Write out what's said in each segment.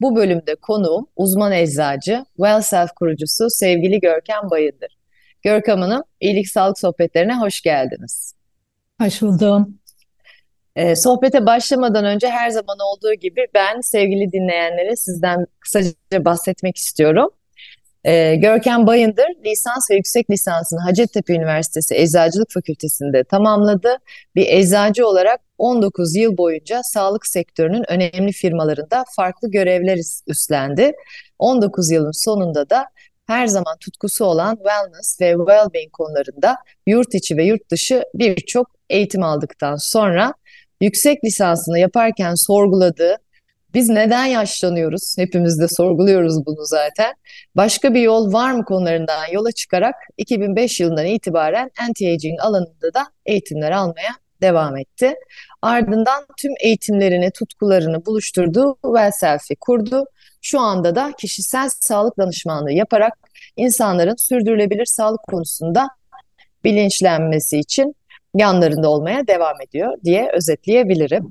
Bu bölümde konuğum uzman eczacı, WellSelf kurucusu sevgili Görkem Bayındır. Görkem Hanım, İyilik Sağlık Sohbetlerine hoş geldiniz. Hoş buldum. Ee, sohbete başlamadan önce her zaman olduğu gibi ben sevgili dinleyenlere sizden kısaca bahsetmek istiyorum. Ee, Görkem Bayındır lisans ve yüksek lisansını Hacettepe Üniversitesi Eczacılık Fakültesi'nde tamamladı. Bir eczacı olarak 19 yıl boyunca sağlık sektörünün önemli firmalarında farklı görevler üstlendi. 19 yılın sonunda da her zaman tutkusu olan wellness ve well-being konularında yurt içi ve yurt dışı birçok eğitim aldıktan sonra yüksek lisansını yaparken sorguladığı biz neden yaşlanıyoruz? Hepimiz de sorguluyoruz bunu zaten. Başka bir yol var mı konularından yola çıkarak 2005 yılından itibaren anti-aging alanında da eğitimler almaya devam etti. Ardından tüm eğitimlerini, tutkularını buluşturduğu WellSelf'i kurdu. Şu anda da kişisel sağlık danışmanlığı yaparak insanların sürdürülebilir sağlık konusunda bilinçlenmesi için yanlarında olmaya devam ediyor diye özetleyebilirim.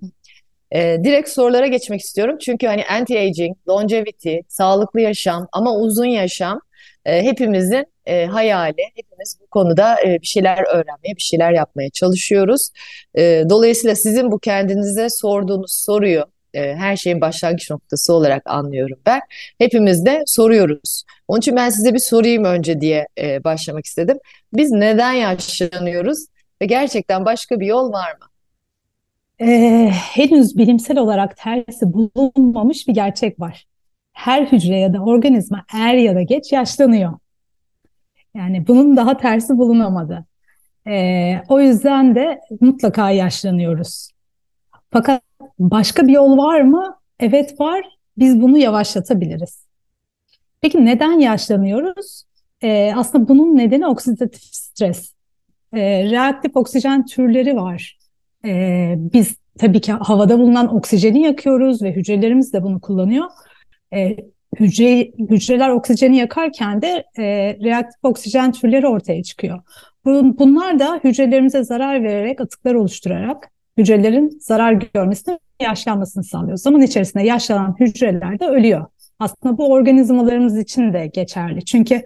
E, direkt sorulara geçmek istiyorum. Çünkü hani anti-aging, longevity, sağlıklı yaşam ama uzun yaşam e, hepimizin e, hayali. Hepimiz bu konuda e, bir şeyler öğrenmeye, bir şeyler yapmaya çalışıyoruz. E, dolayısıyla sizin bu kendinize sorduğunuz soruyu e, her şeyin başlangıç noktası olarak anlıyorum ben. Hepimiz de soruyoruz. Onun için ben size bir sorayım önce diye e, başlamak istedim. Biz neden yaşlanıyoruz ve gerçekten başka bir yol var mı? Ee, henüz bilimsel olarak tersi bulunmamış bir gerçek var. Her hücre ya da organizma er ya da geç yaşlanıyor. Yani bunun daha tersi bulunamadı. Ee, o yüzden de mutlaka yaşlanıyoruz. Fakat başka bir yol var mı? Evet var. Biz bunu yavaşlatabiliriz. Peki neden yaşlanıyoruz? Ee, aslında bunun nedeni oksidatif stres. Ee, reaktif oksijen türleri var. Ee, biz tabii ki havada bulunan oksijeni yakıyoruz ve hücrelerimiz de bunu kullanıyor. Ee, hücre, hücreler oksijeni yakarken de e, reaktif oksijen türleri ortaya çıkıyor. Bunlar da hücrelerimize zarar vererek atıklar oluşturarak hücrelerin zarar görmesini, yaşlanmasını sağlıyor. Zaman içerisinde yaşlanan hücreler de ölüyor. Aslında bu organizmalarımız için de geçerli. Çünkü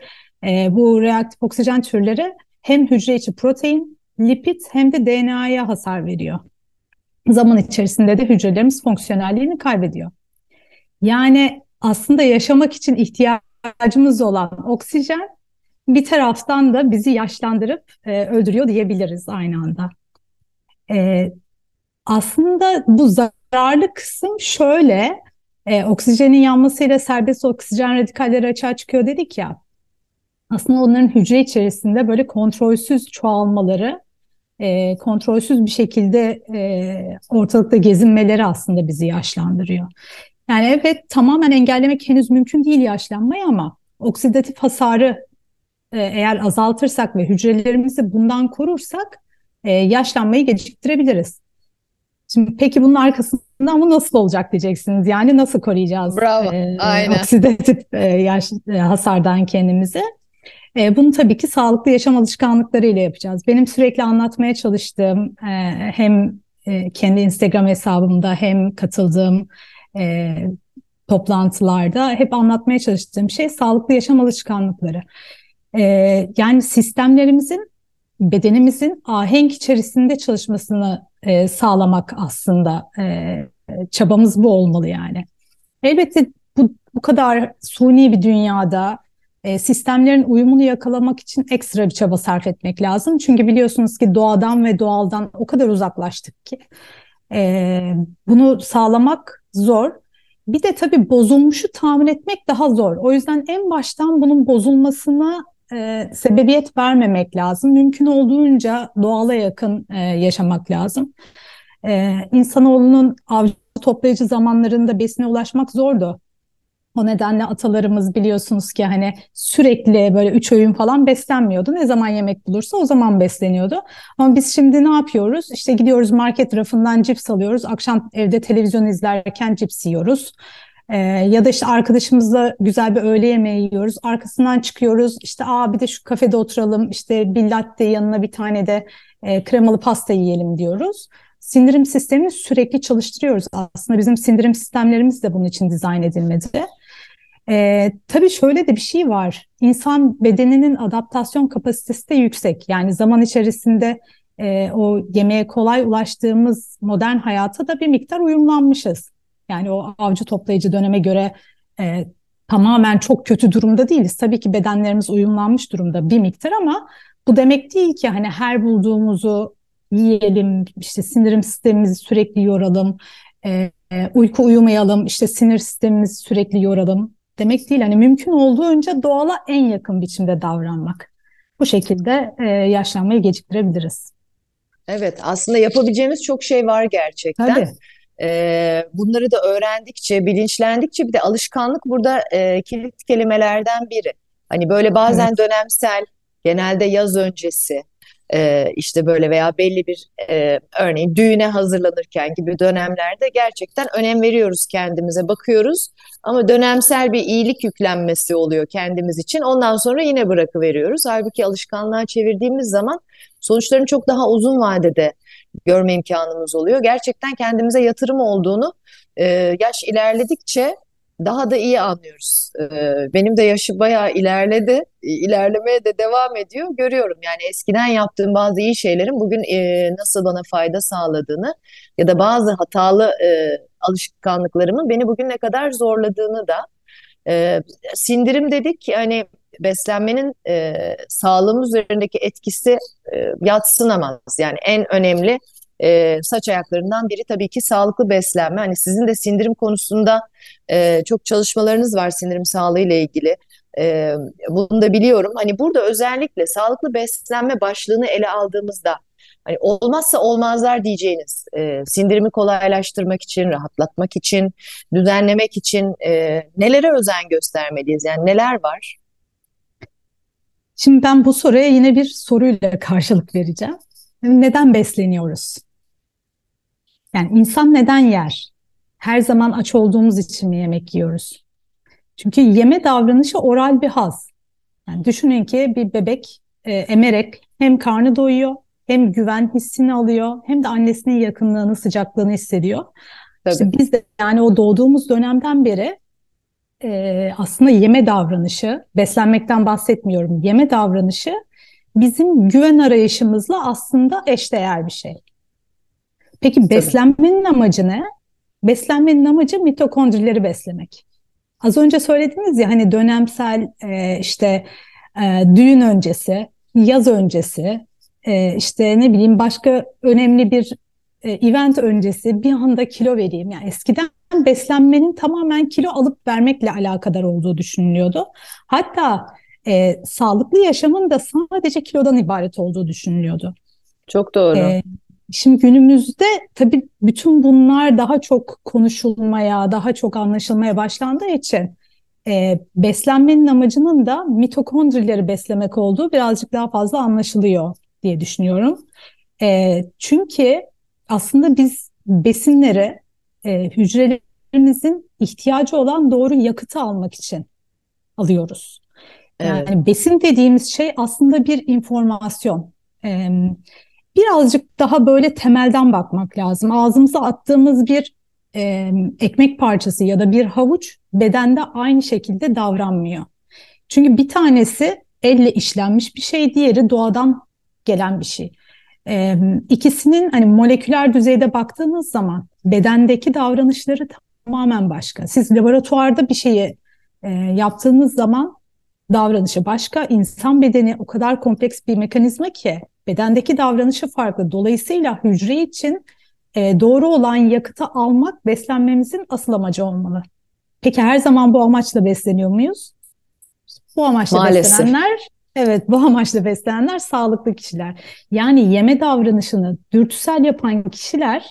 e, bu reaktif oksijen türleri hem hücre içi protein, lipid hem de DNA'ya hasar veriyor. Zaman içerisinde de hücrelerimiz fonksiyonelliğini kaybediyor. Yani aslında yaşamak için ihtiyacımız olan oksijen bir taraftan da bizi yaşlandırıp e, öldürüyor diyebiliriz aynı anda. E, aslında bu zararlı kısım şöyle, e, oksijenin yanmasıyla serbest oksijen radikalleri açığa çıkıyor dedik ya. Aslında onların hücre içerisinde böyle kontrolsüz çoğalmaları, e, kontrolsüz bir şekilde e, ortalıkta gezinmeleri aslında bizi yaşlandırıyor. Yani evet tamamen engellemek henüz mümkün değil yaşlanmayı ama oksidatif hasarı e, eğer azaltırsak ve hücrelerimizi bundan korursak e, yaşlanmayı geciktirebiliriz. Şimdi peki bunun arkasında ama nasıl olacak diyeceksiniz. Yani nasıl koruyacağız Bravo, e, aynen. oksidatif e, yaş, e, hasardan kendimizi? E, bunu tabii ki sağlıklı yaşam alışkanlıkları ile yapacağız. Benim sürekli anlatmaya çalıştığım e, hem e, kendi Instagram hesabımda hem katıldığım e, toplantılarda hep anlatmaya çalıştığım şey sağlıklı yaşam alışkanlıkları. E, yani sistemlerimizin, bedenimizin ahenk içerisinde çalışmasını e, sağlamak aslında e, çabamız bu olmalı yani. Elbette bu, bu kadar suni bir dünyada e, sistemlerin uyumunu yakalamak için ekstra bir çaba sarf etmek lazım. Çünkü biliyorsunuz ki doğadan ve doğaldan o kadar uzaklaştık ki e, bunu sağlamak zor. Bir de tabii bozulmuşu tamir etmek daha zor. O yüzden en baştan bunun bozulmasına e, sebebiyet vermemek lazım. Mümkün olduğunca doğala yakın yaşamak lazım. E, insanoğlunun avcı toplayıcı zamanlarında besine ulaşmak zordu. O nedenle atalarımız biliyorsunuz ki hani sürekli böyle üç öğün falan beslenmiyordu. Ne zaman yemek bulursa o zaman besleniyordu. Ama biz şimdi ne yapıyoruz? İşte gidiyoruz market rafından cips alıyoruz. Akşam evde televizyon izlerken cips yiyoruz. Ee, ya da işte arkadaşımızla güzel bir öğle yemeği yiyoruz. Arkasından çıkıyoruz. İşte aa bir de şu kafede oturalım. İşte bir latte yanına bir tane de e, kremalı pasta yiyelim diyoruz sindirim sistemini sürekli çalıştırıyoruz. Aslında bizim sindirim sistemlerimiz de bunun için dizayn edilmedi. Ee, tabii şöyle de bir şey var. İnsan bedeninin adaptasyon kapasitesi de yüksek. Yani zaman içerisinde e, o yemeğe kolay ulaştığımız modern hayata da bir miktar uyumlanmışız. Yani o avcı toplayıcı döneme göre e, tamamen çok kötü durumda değiliz. Tabii ki bedenlerimiz uyumlanmış durumda bir miktar ama bu demek değil ki hani her bulduğumuzu yiyelim, işte sindirim sistemimizi sürekli yoralım, e, uyku uyumayalım, işte sinir sistemimizi sürekli yoralım demek değil. Hani mümkün olduğunca doğala en yakın biçimde davranmak. Bu şekilde e, yaşlanmayı geciktirebiliriz. Evet, aslında yapabileceğimiz çok şey var gerçekten. Tabii. Ee, bunları da öğrendikçe, bilinçlendikçe bir de alışkanlık burada e, kilit kelimelerden biri. Hani böyle bazen evet. dönemsel, genelde yaz öncesi e, işte böyle veya belli bir e, örneğin düğüne hazırlanırken gibi dönemlerde gerçekten önem veriyoruz kendimize, bakıyoruz ama dönemsel bir iyilik yüklenmesi oluyor kendimiz için. Ondan sonra yine bırakıveriyoruz. Halbuki alışkanlığa çevirdiğimiz zaman sonuçlarını çok daha uzun vadede görme imkanımız oluyor. Gerçekten kendimize yatırım olduğunu e, yaş ilerledikçe daha da iyi anlıyoruz. Ee, benim de yaşı bayağı ilerledi, ilerlemeye de devam ediyor. Görüyorum yani eskiden yaptığım bazı iyi şeylerin bugün e, nasıl bana fayda sağladığını ya da bazı hatalı e, alışkanlıklarımın beni bugün ne kadar zorladığını da e, sindirim dedik yani beslenmenin sağlığımız üzerindeki etkisi yatsınamaz. Yani en önemli e, saç ayaklarından biri tabii ki sağlıklı beslenme. Hani sizin de sindirim konusunda e, çok çalışmalarınız var sindirim sağlığı ile ilgili. E, bunu da biliyorum. Hani burada özellikle sağlıklı beslenme başlığını ele aldığımızda hani olmazsa olmazlar diyeceğiniz e, sindirimi kolaylaştırmak için, rahatlatmak için, düzenlemek için e, nelere özen göstermeliyiz? Yani neler var? Şimdi ben bu soruya yine bir soruyla karşılık vereceğim. Neden besleniyoruz? Yani insan neden yer? Her zaman aç olduğumuz için mi yemek yiyoruz? Çünkü yeme davranışı oral bir haz. Yani düşünün ki bir bebek e, emerek hem karnı doyuyor, hem güven hissini alıyor, hem de annesinin yakınlığını, sıcaklığını hissediyor. Tabii. İşte biz de yani o doğduğumuz dönemden beri e, aslında yeme davranışı, beslenmekten bahsetmiyorum, yeme davranışı bizim güven arayışımızla aslında eşdeğer bir şey. Peki beslenmenin amacı ne? Beslenmenin amacı mitokondrileri beslemek. Az önce söylediniz ya hani dönemsel e, işte e, düğün öncesi, yaz öncesi, e, işte ne bileyim başka önemli bir e, event öncesi bir anda kilo vereyim. Yani eskiden beslenmenin tamamen kilo alıp vermekle alakadar olduğu düşünülüyordu. Hatta e, sağlıklı yaşamın da sadece kilodan ibaret olduğu düşünülüyordu. Çok doğru. E, Şimdi günümüzde tabii bütün bunlar daha çok konuşulmaya, daha çok anlaşılmaya başlandığı için e, beslenmenin amacının da mitokondrileri beslemek olduğu birazcık daha fazla anlaşılıyor diye düşünüyorum. E, çünkü aslında biz besinleri e, hücrelerimizin ihtiyacı olan doğru yakıtı almak için alıyoruz. Yani evet. besin dediğimiz şey aslında bir informasyon. E, birazcık daha böyle temelden bakmak lazım. Ağzımıza attığımız bir e, ekmek parçası ya da bir havuç bedende aynı şekilde davranmıyor. Çünkü bir tanesi elle işlenmiş bir şey, diğeri doğadan gelen bir şey. E, ikisinin hani moleküler düzeyde baktığınız zaman bedendeki davranışları tamamen başka. Siz laboratuvarda bir şeyi e, yaptığınız zaman davranışı başka. İnsan bedeni o kadar kompleks bir mekanizma ki bedendeki davranışı farklı. Dolayısıyla hücre için e, doğru olan yakıtı almak beslenmemizin asıl amacı olmalı. Peki her zaman bu amaçla besleniyor muyuz? Bu amaçla Maalesef. beslenenler Evet, bu amaçla beslenenler sağlıklı kişiler. Yani yeme davranışını dürtüsel yapan kişiler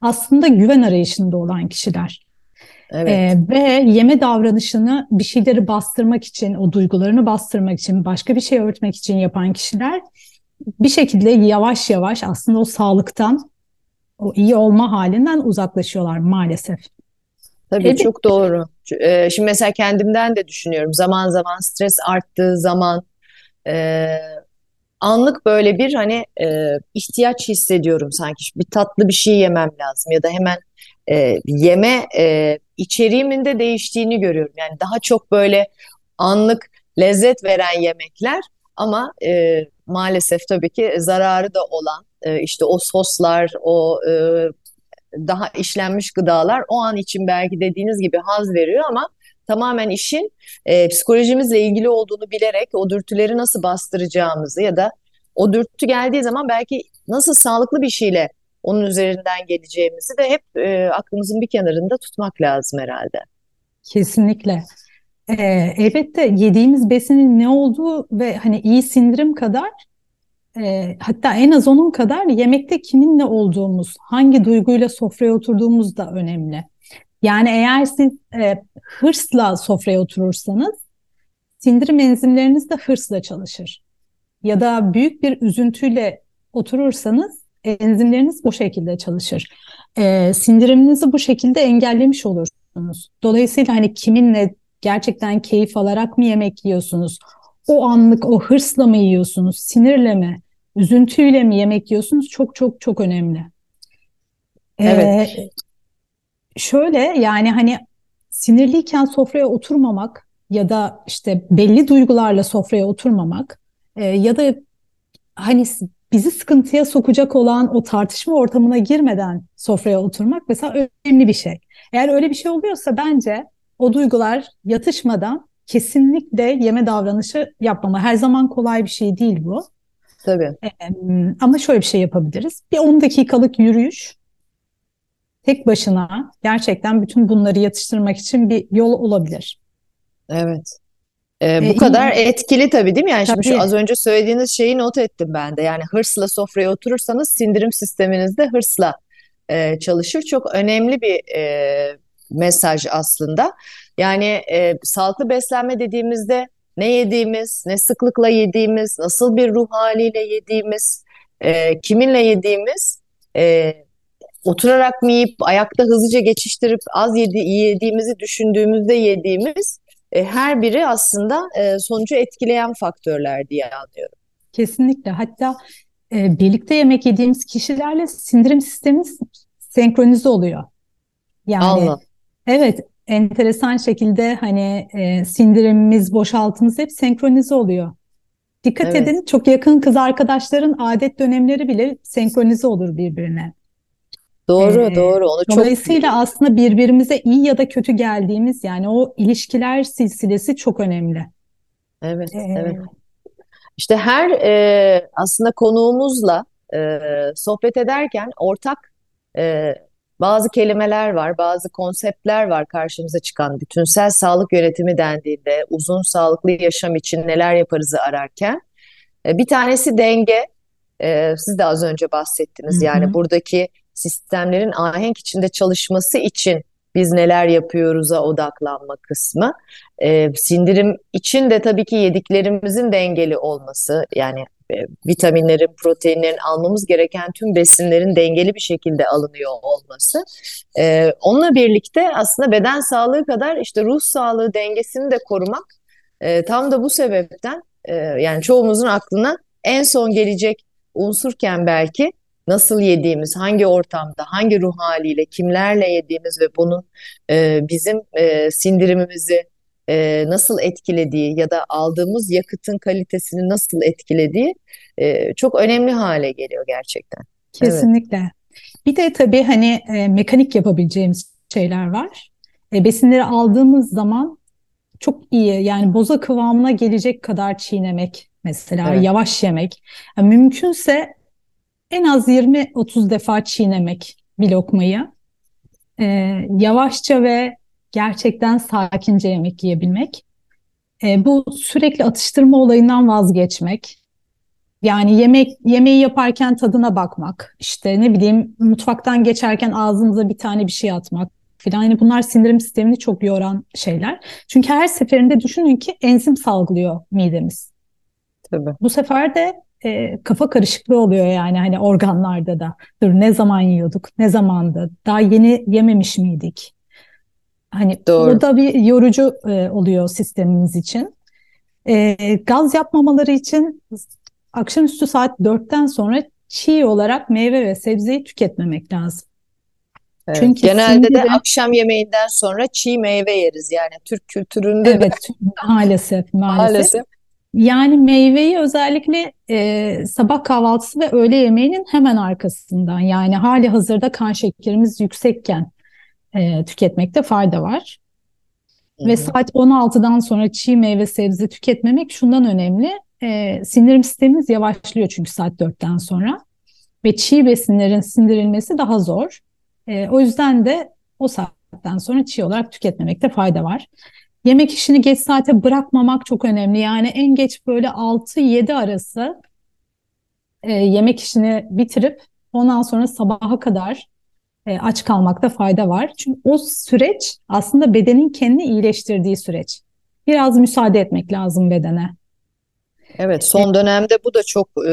aslında güven arayışında olan kişiler. Evet. Ee, ve yeme davranışını bir şeyleri bastırmak için, o duygularını bastırmak için, başka bir şey örtmek için yapan kişiler bir şekilde yavaş yavaş aslında o sağlıktan, o iyi olma halinden uzaklaşıyorlar maalesef. Tabii evet. çok doğru. Ee, şimdi mesela kendimden de düşünüyorum. Zaman zaman stres arttığı zaman e, anlık böyle bir hani e, ihtiyaç hissediyorum sanki. Bir tatlı bir şey yemem lazım ya da hemen e, yeme e, içeriğimin de değiştiğini görüyorum. Yani daha çok böyle anlık lezzet veren yemekler ama e, maalesef tabii ki zararı da olan e, işte o soslar, o e, daha işlenmiş gıdalar o an için belki dediğiniz gibi haz veriyor ama tamamen işin e, psikolojimizle ilgili olduğunu bilerek o dürtüleri nasıl bastıracağımızı ya da o dürtü geldiği zaman belki nasıl sağlıklı bir şeyle onun üzerinden geleceğimizi de hep e, aklımızın bir kenarında tutmak lazım herhalde. Kesinlikle. Ee, elbette yediğimiz besinin ne olduğu ve hani iyi sindirim kadar e, hatta en az onun kadar yemekte kiminle olduğumuz, hangi duyguyla sofraya oturduğumuz da önemli. Yani eğer siz e, hırsla sofraya oturursanız sindirim enzimleriniz de hırsla çalışır. Ya da büyük bir üzüntüyle oturursanız enzimleriniz bu şekilde çalışır. E, sindiriminizi bu şekilde engellemiş olursunuz. Dolayısıyla hani kiminle gerçekten keyif alarak mı yemek yiyorsunuz? O anlık o hırsla mı yiyorsunuz? Sinirle mi? Üzüntüyle mi yemek yiyorsunuz? Çok çok çok önemli. Ee, evet. Ee, şöyle yani hani sinirliyken sofraya oturmamak ya da işte belli duygularla sofraya oturmamak e, ya da hani bizi sıkıntıya sokacak olan o tartışma ortamına girmeden sofraya oturmak mesela önemli bir şey. Eğer öyle bir şey oluyorsa bence o duygular yatışmadan kesinlikle yeme davranışı yapmama. Her zaman kolay bir şey değil bu. Tabii. Ee, ama şöyle bir şey yapabiliriz. Bir 10 dakikalık yürüyüş tek başına gerçekten bütün bunları yatıştırmak için bir yol olabilir. Evet. Ee, bu ee, kadar iyi. etkili tabii değil mi? Yani tabii. şimdi şu az önce söylediğiniz şeyi not ettim ben de. Yani hırsla sofraya oturursanız sindirim sisteminizde de hırsla e, çalışır. Çok önemli bir e, mesaj aslında. Yani e, sağlıklı beslenme dediğimizde ne yediğimiz, ne sıklıkla yediğimiz, nasıl bir ruh haliyle yediğimiz, e, kiminle yediğimiz, e, oturarak mı yiyip ayakta hızlıca geçiştirip az yedi, yediğimizi düşündüğümüzde yediğimiz e, her biri aslında e, sonucu etkileyen faktörler diye anlıyorum. Kesinlikle. Hatta e, birlikte yemek yediğimiz kişilerle sindirim sistemimiz senkronize oluyor. Yani Allah. Evet enteresan şekilde hani e, sindirimimiz, boşaltımız hep senkronize oluyor. Dikkat evet. edin çok yakın kız arkadaşların adet dönemleri bile senkronize olur birbirine. Doğru, ee, doğru. Onu dolayısıyla çok... aslında birbirimize iyi ya da kötü geldiğimiz yani o ilişkiler silsilesi çok önemli. Evet, ee, evet. İşte her e, aslında konuğumuzla e, sohbet ederken ortak e, bazı kelimeler var, bazı konseptler var karşımıza çıkan bütünsel sağlık yönetimi dendiğinde uzun sağlıklı yaşam için neler yaparızı ararken. E, bir tanesi denge. E, siz de az önce bahsettiniz. Hı hı. Yani buradaki sistemlerin ahenk içinde çalışması için biz neler yapıyoruz'a odaklanma kısmı. E, sindirim için de tabii ki yediklerimizin dengeli olması yani vitaminlerin, proteinlerin almamız gereken tüm besinlerin dengeli bir şekilde alınıyor olması. E, onunla birlikte aslında beden sağlığı kadar işte ruh sağlığı dengesini de korumak e, tam da bu sebepten e, yani çoğumuzun aklına en son gelecek unsurken belki nasıl yediğimiz, hangi ortamda, hangi ruh haliyle, kimlerle yediğimiz ve bunun e, bizim e, sindirimimizi e, nasıl etkilediği ya da aldığımız yakıtın kalitesini nasıl etkilediği e, çok önemli hale geliyor gerçekten. Kesinlikle. Evet. Bir de tabii hani e, mekanik yapabileceğimiz şeyler var. E, besinleri aldığımız zaman çok iyi yani boza kıvamına gelecek kadar çiğnemek mesela evet. yavaş yemek. Yani mümkünse en az 20-30 defa çiğnemek bir lokmayı. E, yavaşça ve gerçekten sakince yemek yiyebilmek. E, bu sürekli atıştırma olayından vazgeçmek. Yani yemek yemeği yaparken tadına bakmak. İşte ne bileyim mutfaktan geçerken ağzımıza bir tane bir şey atmak. filan. Yani bunlar sindirim sistemini çok yoran şeyler. Çünkü her seferinde düşünün ki enzim salgılıyor midemiz. Tabii. Bu sefer de e, kafa karışıklığı oluyor yani hani organlarda da. Dur ne zaman yiyorduk, ne zamandı, daha yeni yememiş miydik? Hani Doğru. o da bir yorucu e, oluyor sistemimiz için. E, gaz yapmamaları için akşamüstü saat 4'ten sonra çiğ olarak meyve ve sebzeyi tüketmemek lazım. Evet. Çünkü Genelde de sindire- akşam yemeğinden sonra çiğ meyve yeriz. Yani Türk kültüründe de Evet, maalesef, maalesef. maalesef. Yani meyveyi özellikle e, sabah kahvaltısı ve öğle yemeğinin hemen arkasından yani hali hazırda kan şekerimiz yüksekken e, tüketmekte fayda var. Hı Ve saat 16'dan sonra çiğ meyve sebze tüketmemek şundan önemli. E, sindirim sistemimiz yavaşlıyor çünkü saat 4'ten sonra. Ve çiğ besinlerin sindirilmesi daha zor. E, o yüzden de o saatten sonra çiğ olarak tüketmemekte fayda var. Yemek işini geç saate bırakmamak çok önemli. Yani en geç böyle 6-7 arası e, yemek işini bitirip ondan sonra sabaha kadar aç kalmakta fayda var. Çünkü o süreç aslında bedenin kendini iyileştirdiği süreç. Biraz müsaade etmek lazım bedene. Evet, son dönemde bu da çok e,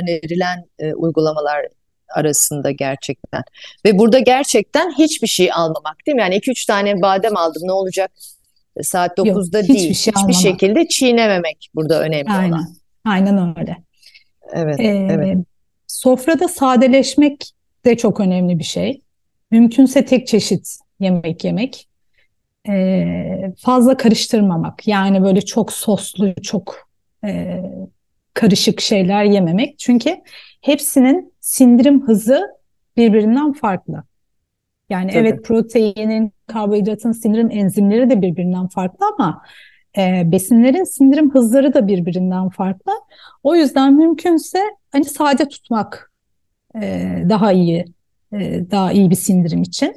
önerilen e, uygulamalar arasında gerçekten. Ve burada gerçekten hiçbir şey almamak değil mi? Yani 2-3 tane badem aldım ne olacak? E, Saat Yok, 9'da hiçbir değil. şey Hiçbir almamak. şekilde çiğnememek burada önemli olan. Aynen. Aynen öyle. Evet, Ee, evet. sofrada sadeleşmek de çok önemli bir şey. Mümkünse tek çeşit yemek yemek. Ee, fazla karıştırmamak. Yani böyle çok soslu, çok e, karışık şeyler yememek. Çünkü hepsinin sindirim hızı birbirinden farklı. Yani Tabii. evet proteinin, karbonhidratın sindirim enzimleri de birbirinden farklı ama e, besinlerin sindirim hızları da birbirinden farklı. O yüzden mümkünse hani sade tutmak e, daha iyi, e, daha iyi bir sindirim için.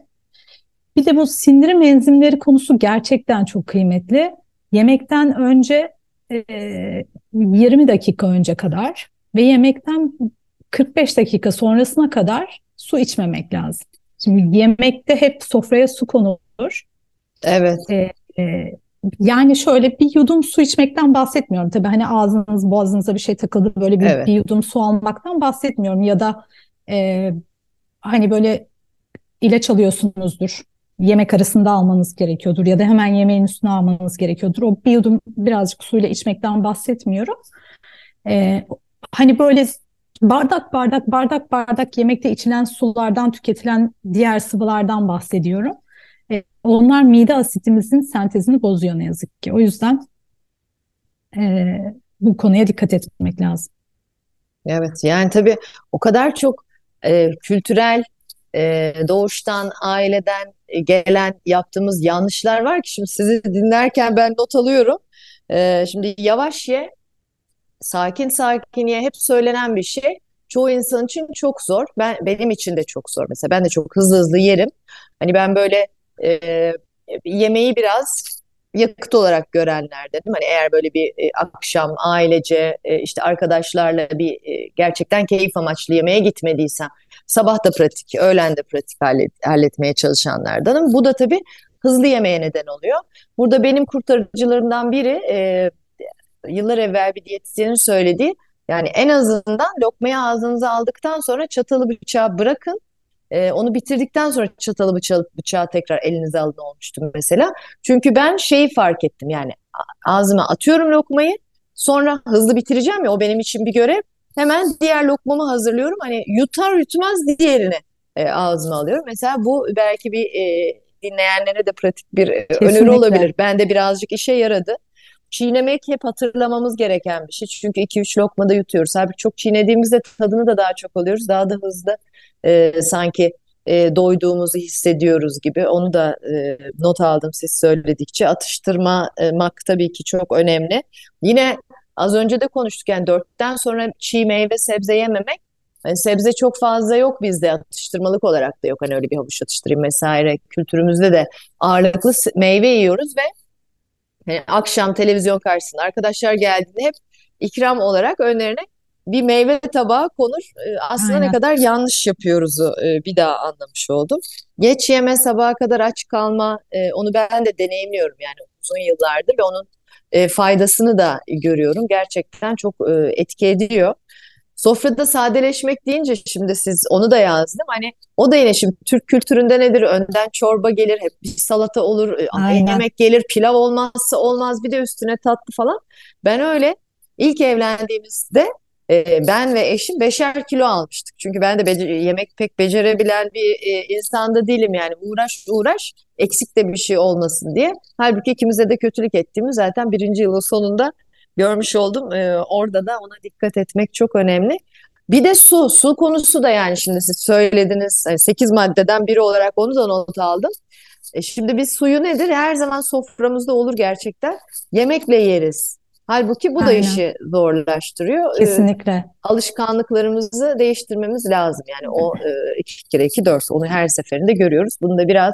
Bir de bu sindirim enzimleri konusu gerçekten çok kıymetli. Yemekten önce e, 20 dakika önce kadar ve yemekten 45 dakika sonrasına kadar su içmemek lazım. Şimdi yemekte hep sofraya su konulur. Evet, E, e, yani şöyle bir yudum su içmekten bahsetmiyorum. Tabii hani ağzınız boğazınıza bir şey takıldı böyle bir, Evet. bir yudum su almaktan bahsetmiyorum. Ya da e, hani böyle ilaç alıyorsunuzdur. Yemek arasında almanız gerekiyordur ya da hemen yemeğin üstüne almanız gerekiyordur. O bir yudum birazcık suyla içmekten bahsetmiyorum. E, hani böyle bardak bardak bardak bardak yemekte içilen sulardan tüketilen diğer sıvılardan bahsediyorum. E, onlar mide asitimizin sentezini bozuyor ne yazık ki. O yüzden e, bu konuya dikkat etmek lazım. evet. Yani tabii o kadar çok e, kültürel e, doğuştan, aileden e, gelen yaptığımız yanlışlar var ki şimdi sizi dinlerken ben not alıyorum. E, şimdi yavaş ye, sakin sakin ye hep söylenen bir şey. Çoğu insan için çok zor. Ben benim için de çok zor. Mesela ben de çok hızlı hızlı yerim. Hani ben böyle e, yemeği biraz yakıt olarak görenlerdenim. Hani eğer böyle bir e, akşam ailece e, işte arkadaşlarla bir e, gerçekten keyif amaçlı yemeğe gitmediysem sabah da pratik, öğlen de pratik hallet, halletmeye çalışanlardanım. Bu da tabii hızlı yemeğe neden oluyor. Burada benim kurtarıcılarımdan biri e, yıllar evvel bir diyetisyenin söylediği yani en azından lokmayı ağzınıza aldıktan sonra çatalı bıçağı bırakın. Ee, onu bitirdikten sonra çatalı bıçağı, bıçağı tekrar elinize alın olmuştu mesela. Çünkü ben şeyi fark ettim yani ağzıma atıyorum lokmayı sonra hızlı bitireceğim ya o benim için bir görev. Hemen diğer lokmamı hazırlıyorum. Hani yutar yutmaz diğerini e, ağzıma alıyorum. Mesela bu belki bir e, dinleyenlere de pratik bir e, öneri Kesinlikle. olabilir. Bende birazcık işe yaradı. Çiğnemek hep hatırlamamız gereken bir şey. Çünkü 2-3 lokmada yutuyoruz. Halbuki çok çiğnediğimizde tadını da daha çok alıyoruz. Daha da hızlı e, sanki e, doyduğumuzu hissediyoruz gibi. Onu da e, not aldım siz söyledikçe. Atıştırmak tabii ki çok önemli. Yine az önce de konuştuk yani dörtten sonra çiğ meyve sebze yememek. Hani sebze çok fazla yok bizde atıştırmalık olarak da yok. Hani öyle bir havuç atıştırayım vesaire kültürümüzde de ağırlıklı meyve yiyoruz ve hani akşam televizyon karşısında arkadaşlar geldiğinde hep ikram olarak önlerine bir meyve tabağı konur. E, aslında Aynen. ne kadar yanlış yapıyoruzu e, bir daha anlamış oldum. Geç yeme, sabaha kadar aç kalma, e, onu ben de deneyimliyorum yani uzun yıllardır ve onun e, faydasını da görüyorum. Gerçekten çok etki ediyor. Sofrada sadeleşmek deyince şimdi siz onu da yazdım. Hani o da yine şimdi Türk kültüründe nedir? Önden çorba gelir, hep bir salata olur, Aynen. yemek gelir, pilav olmazsa olmaz, bir de üstüne tatlı falan. Ben öyle ilk evlendiğimizde e, ben ve eşim beşer kilo almıştık. Çünkü ben de bece- yemek pek becerebilen bir e, insan da değilim yani. Uğraş uğraş eksik de bir şey olmasın diye. Halbuki ikimize de kötülük ettiğimiz zaten birinci yılın sonunda görmüş oldum. E, orada da ona dikkat etmek çok önemli. Bir de su. Su konusu da yani şimdi siz söylediniz. Hani 8 maddeden biri olarak onu da not aldım. E şimdi biz suyu nedir? Her zaman soframızda olur gerçekten. Yemekle yeriz. Halbuki bu da Aynen. işi zorlaştırıyor. E, Kesinlikle. alışkanlıklarımızı değiştirmemiz lazım. Yani o e, iki kere iki dört onu her seferinde görüyoruz. Bunu da biraz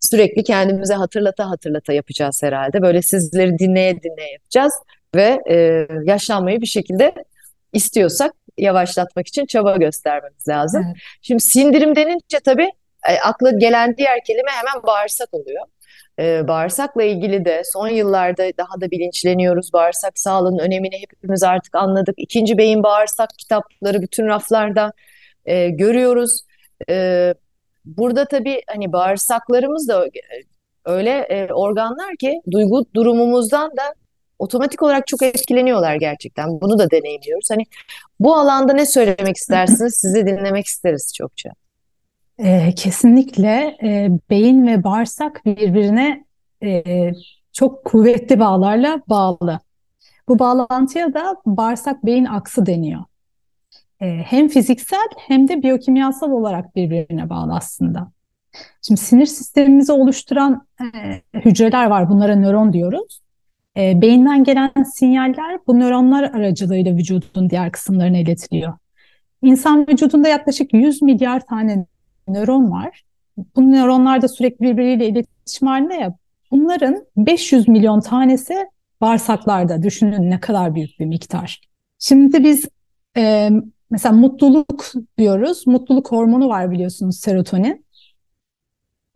sürekli kendimize hatırlata hatırlata yapacağız herhalde. Böyle sizleri dinleye dinleye yapacağız ve e, yaşlanmayı bir şekilde istiyorsak yavaşlatmak için çaba göstermemiz lazım. Evet. Şimdi sindirim denince tabii e, akla gelen diğer kelime hemen bağırsak oluyor. E, bağırsakla ilgili de son yıllarda daha da bilinçleniyoruz. Bağırsak sağlığının önemini hepimiz artık anladık. İkinci beyin bağırsak kitapları bütün raflarda e, görüyoruz. E, burada tabii hani bağırsaklarımız da öyle e, organlar ki duygu durumumuzdan da otomatik olarak çok etkileniyorlar gerçekten. Bunu da deneyimliyoruz. Hani bu alanda ne söylemek istersiniz? Sizi dinlemek isteriz çokça. Ee, kesinlikle e, beyin ve bağırsak birbirine e, çok kuvvetli bağlarla bağlı. Bu bağlantıya da bağırsak beyin aksı deniyor. E, hem fiziksel hem de biyokimyasal olarak birbirine bağlı aslında. Şimdi sinir sistemimizi oluşturan e, hücreler var. Bunlara nöron diyoruz. E, beyinden gelen sinyaller bu nöronlar aracılığıyla vücudun diğer kısımlarına iletiliyor. İnsan vücudunda yaklaşık 100 milyar tane nöron var. Bu nöronlar da sürekli birbiriyle iletişim halinde ya. Bunların 500 milyon tanesi bağırsaklarda. Düşünün ne kadar büyük bir miktar. Şimdi biz e, mesela mutluluk diyoruz. Mutluluk hormonu var biliyorsunuz serotonin.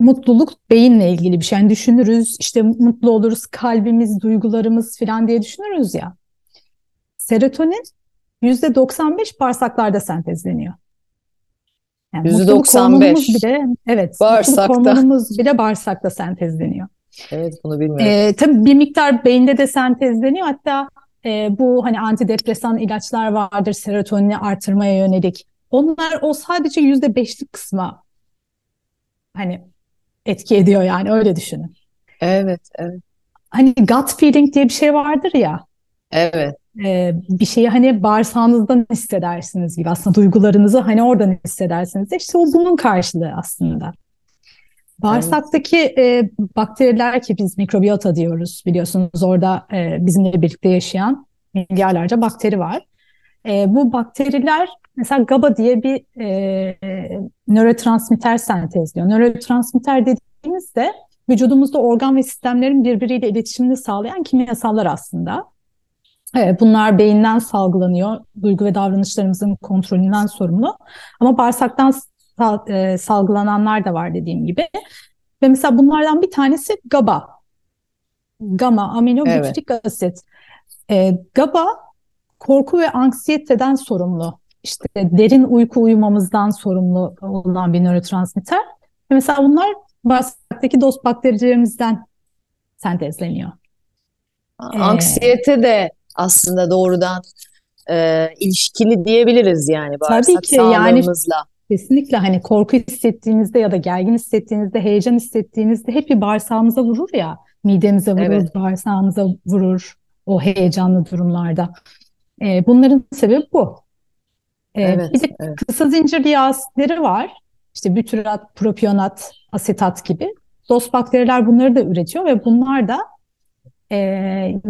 Mutluluk beyinle ilgili bir şey. Yani düşünürüz işte mutlu oluruz kalbimiz, duygularımız falan diye düşünürüz ya. Serotonin %95 bağırsaklarda sentezleniyor. Yani mutluluk %95 hormonumuz bile evet Bağırsakta. hormonumuz bile bağırsakta sentezleniyor. Evet bunu bilmiyorum. Ee, tabii bir miktar beyinde de sentezleniyor. Hatta e, bu hani antidepresan ilaçlar vardır serotonini artırmaya yönelik. Onlar o sadece yüzde beşlik kısma hani etki ediyor yani öyle düşünün. Evet, evet, Hani gut feeling diye bir şey vardır ya. evet. E, bir şeyi hani bağırsağınızdan hissedersiniz gibi aslında duygularınızı hani oradan hissedersiniz. İşte o bunun karşılığı aslında. Bağırsaktaki e, bakteriler ki biz mikrobiyota diyoruz biliyorsunuz orada e, bizimle birlikte yaşayan milyarlarca bakteri var. E, bu bakteriler mesela GABA diye bir e, e, nörotransmitter sentezliyor. Nörotransmitter dediğimizde vücudumuzda organ ve sistemlerin birbiriyle iletişimini sağlayan kimyasallar aslında. Evet, bunlar beyinden salgılanıyor. Duygu ve davranışlarımızın kontrolünden sorumlu. Ama bağırsaktan e, salgılananlar da var dediğim gibi. Ve mesela bunlardan bir tanesi GABA. Gamma aminobutyrik asit. E, GABA korku ve anksiyeteden sorumlu. İşte derin uyku uyumamızdan sorumlu olan bir nörotransmitter. Ve mesela bunlar bağırsaktaki dost bakterilerimizden sentezleniyor. Ee, Anksiyete de aslında doğrudan e, ilişkili diyebiliriz yani bağırsak ki, yani- sağlığımızla. Kesinlikle hani korku hissettiğinizde ya da gergin hissettiğinizde, heyecan hissettiğinizde hep bir bağırsağımıza vurur ya. Midemize vurur, Evet. bağırsağımıza vurur o heyecanlı durumlarda. Ee, bunların sebebi bu. Ee, Evet, bir de evet. kısa zincirli yağ asitleri var. İşte bütyrat, propionat, asetat gibi. Dost bakteriler bunları da üretiyor ve bunlar da e,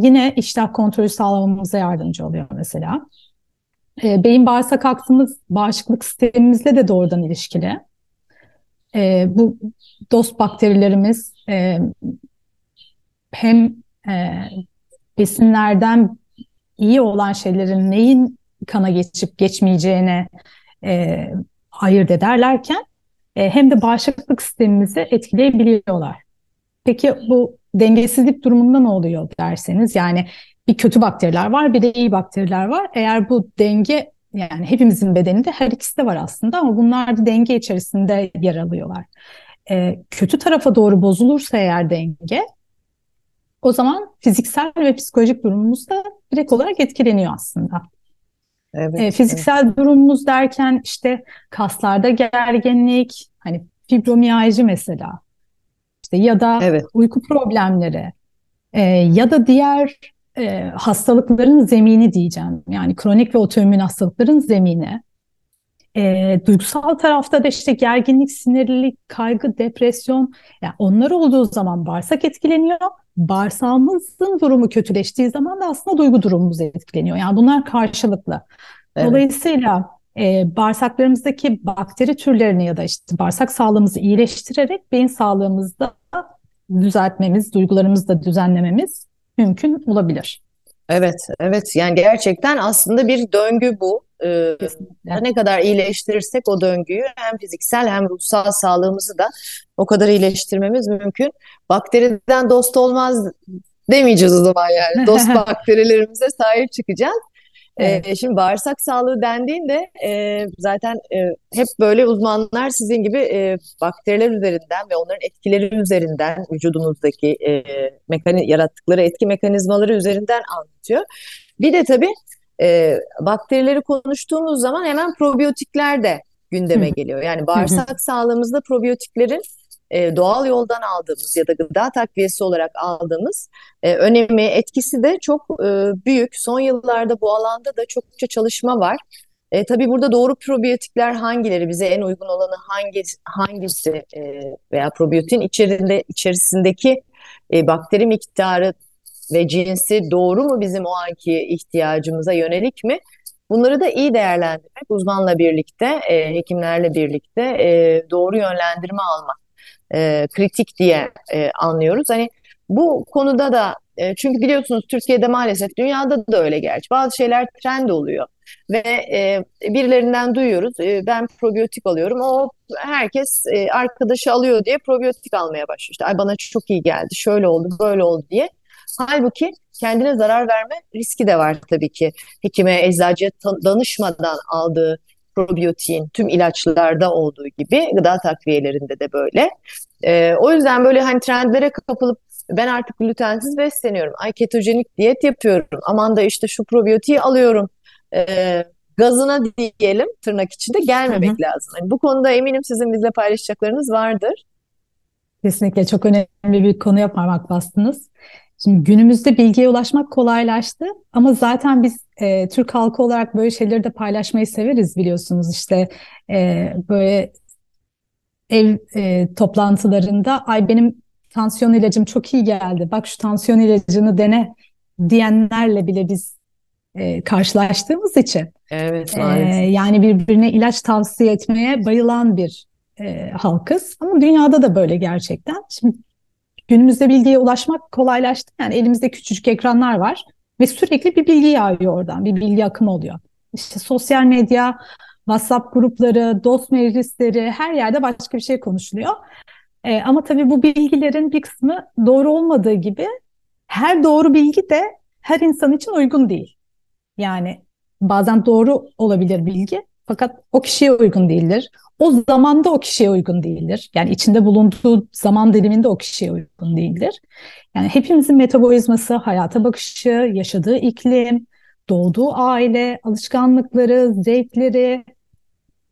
yine iştah kontrolü sağlamamıza yardımcı oluyor mesela. E, beyin bağırsak aksımız bağışıklık sistemimizle de doğrudan ilişkili. E, bu dost bakterilerimiz e, hem e, besinlerden iyi olan şeylerin neyin kana geçip geçmeyeceğine e, ayırt ederlerken e, hem de bağışıklık sistemimizi etkileyebiliyorlar. Peki bu dengesizlik durumunda ne oluyor derseniz yani bir kötü bakteriler var bir de iyi bakteriler var. Eğer bu denge yani hepimizin bedeninde her ikisi de var aslında ama bunlar da denge içerisinde yer alıyorlar. E, kötü tarafa doğru bozulursa eğer denge o zaman fiziksel ve psikolojik durumumuz da direkt olarak etkileniyor aslında. Evet, e, fiziksel evet. durumumuz derken işte kaslarda gerginlik, hani fibromiyalji mesela, işte ya da evet. uyku problemleri e, ya da diğer e, hastalıkların zemini diyeceğim. Yani kronik ve otoimmün hastalıkların zemini. E, duygusal tarafta da işte gerginlik, sinirlilik, kaygı, depresyon. Yani onlar olduğu zaman bağırsak etkileniyor. Bağırsağımızın durumu kötüleştiği zaman da aslında duygu durumumuz etkileniyor. Yani bunlar karşılıklı. Evet. Dolayısıyla e, bağırsaklarımızdaki bakteri türlerini ya da işte bağırsak sağlığımızı iyileştirerek beyin sağlığımızı da düzeltmemiz, duygularımızı da düzenlememiz mümkün olabilir. Evet, evet. Yani gerçekten aslında bir döngü bu. Ee, ne kadar iyileştirirsek o döngüyü hem fiziksel hem ruhsal sağlığımızı da o kadar iyileştirmemiz mümkün. Bakteriden dost olmaz demeyeceğiz o zaman yani. Dost bakterilerimize sahip çıkacağız. Evet. E, şimdi bağırsak sağlığı dendiğinde e, zaten e, hep böyle uzmanlar sizin gibi e, bakteriler üzerinden ve onların etkileri üzerinden vücudumuzdaki e, mekani yarattıkları etki mekanizmaları üzerinden anlatıyor. Bir de tabii e, bakterileri konuştuğumuz zaman hemen probiyotikler de gündeme geliyor. Yani bağırsak sağlığımızda probiyotiklerin e, doğal yoldan aldığımız ya da gıda takviyesi olarak aldığımız e, önemi, etkisi de çok e, büyük. Son yıllarda bu alanda da çokça çalışma var. E, tabii burada doğru probiyotikler hangileri, bize en uygun olanı hangi, hangisi e, veya probiyotin içerisinde, içerisindeki e, bakteri miktarı ve cinsi doğru mu bizim o anki ihtiyacımıza yönelik mi? Bunları da iyi değerlendirmek, uzmanla birlikte, e, hekimlerle birlikte e, doğru yönlendirme almak e, kritik diye e, anlıyoruz. Hani bu konuda da e, çünkü biliyorsunuz Türkiye'de maalesef dünyada da öyle gerçi bazı şeyler trend oluyor ve e, birilerinden duyuyoruz e, ben probiyotik alıyorum o herkes e, arkadaşı alıyor diye probiyotik almaya başlıyor. İşte, Ay bana çok iyi geldi şöyle oldu böyle oldu diye. Halbuki kendine zarar verme riski de var tabii ki. Hekime, eczacıya danışmadan aldığı probiyotiğin tüm ilaçlarda olduğu gibi gıda takviyelerinde de böyle. E, o yüzden böyle hani trendlere kapılıp ben artık glutensiz besleniyorum. Ay ketojenik diyet yapıyorum. Aman da işte şu probiyotiği alıyorum. E, gazına diyelim tırnak içinde gelmemek hı hı. lazım. Yani bu konuda eminim sizin bizle paylaşacaklarınız vardır. Kesinlikle çok önemli bir konuya parmak bastınız. Şimdi günümüzde bilgiye ulaşmak kolaylaştı ama zaten biz e, Türk halkı olarak böyle şeyleri de paylaşmayı severiz biliyorsunuz işte e, böyle ev e, toplantılarında ay benim tansiyon ilacım çok iyi geldi bak şu tansiyon ilacını dene diyenlerle bile biz e, karşılaştığımız için evet maalesef. E, yani birbirine ilaç tavsiye etmeye bayılan bir e, halkız ama dünyada da böyle gerçekten. Şimdi günümüzde bilgiye ulaşmak kolaylaştı. Yani elimizde küçücük ekranlar var ve sürekli bir bilgi yağıyor oradan, bir bilgi akımı oluyor. İşte sosyal medya, WhatsApp grupları, dost meclisleri her yerde başka bir şey konuşuluyor. E, ama tabii bu bilgilerin bir kısmı doğru olmadığı gibi her doğru bilgi de her insan için uygun değil. Yani bazen doğru olabilir bilgi fakat o kişiye uygun değildir. O zamanda o kişiye uygun değildir. Yani içinde bulunduğu zaman diliminde o kişiye uygun değildir. Yani hepimizin metabolizması, hayata bakışı, yaşadığı iklim, doğduğu aile, alışkanlıkları, zevkleri,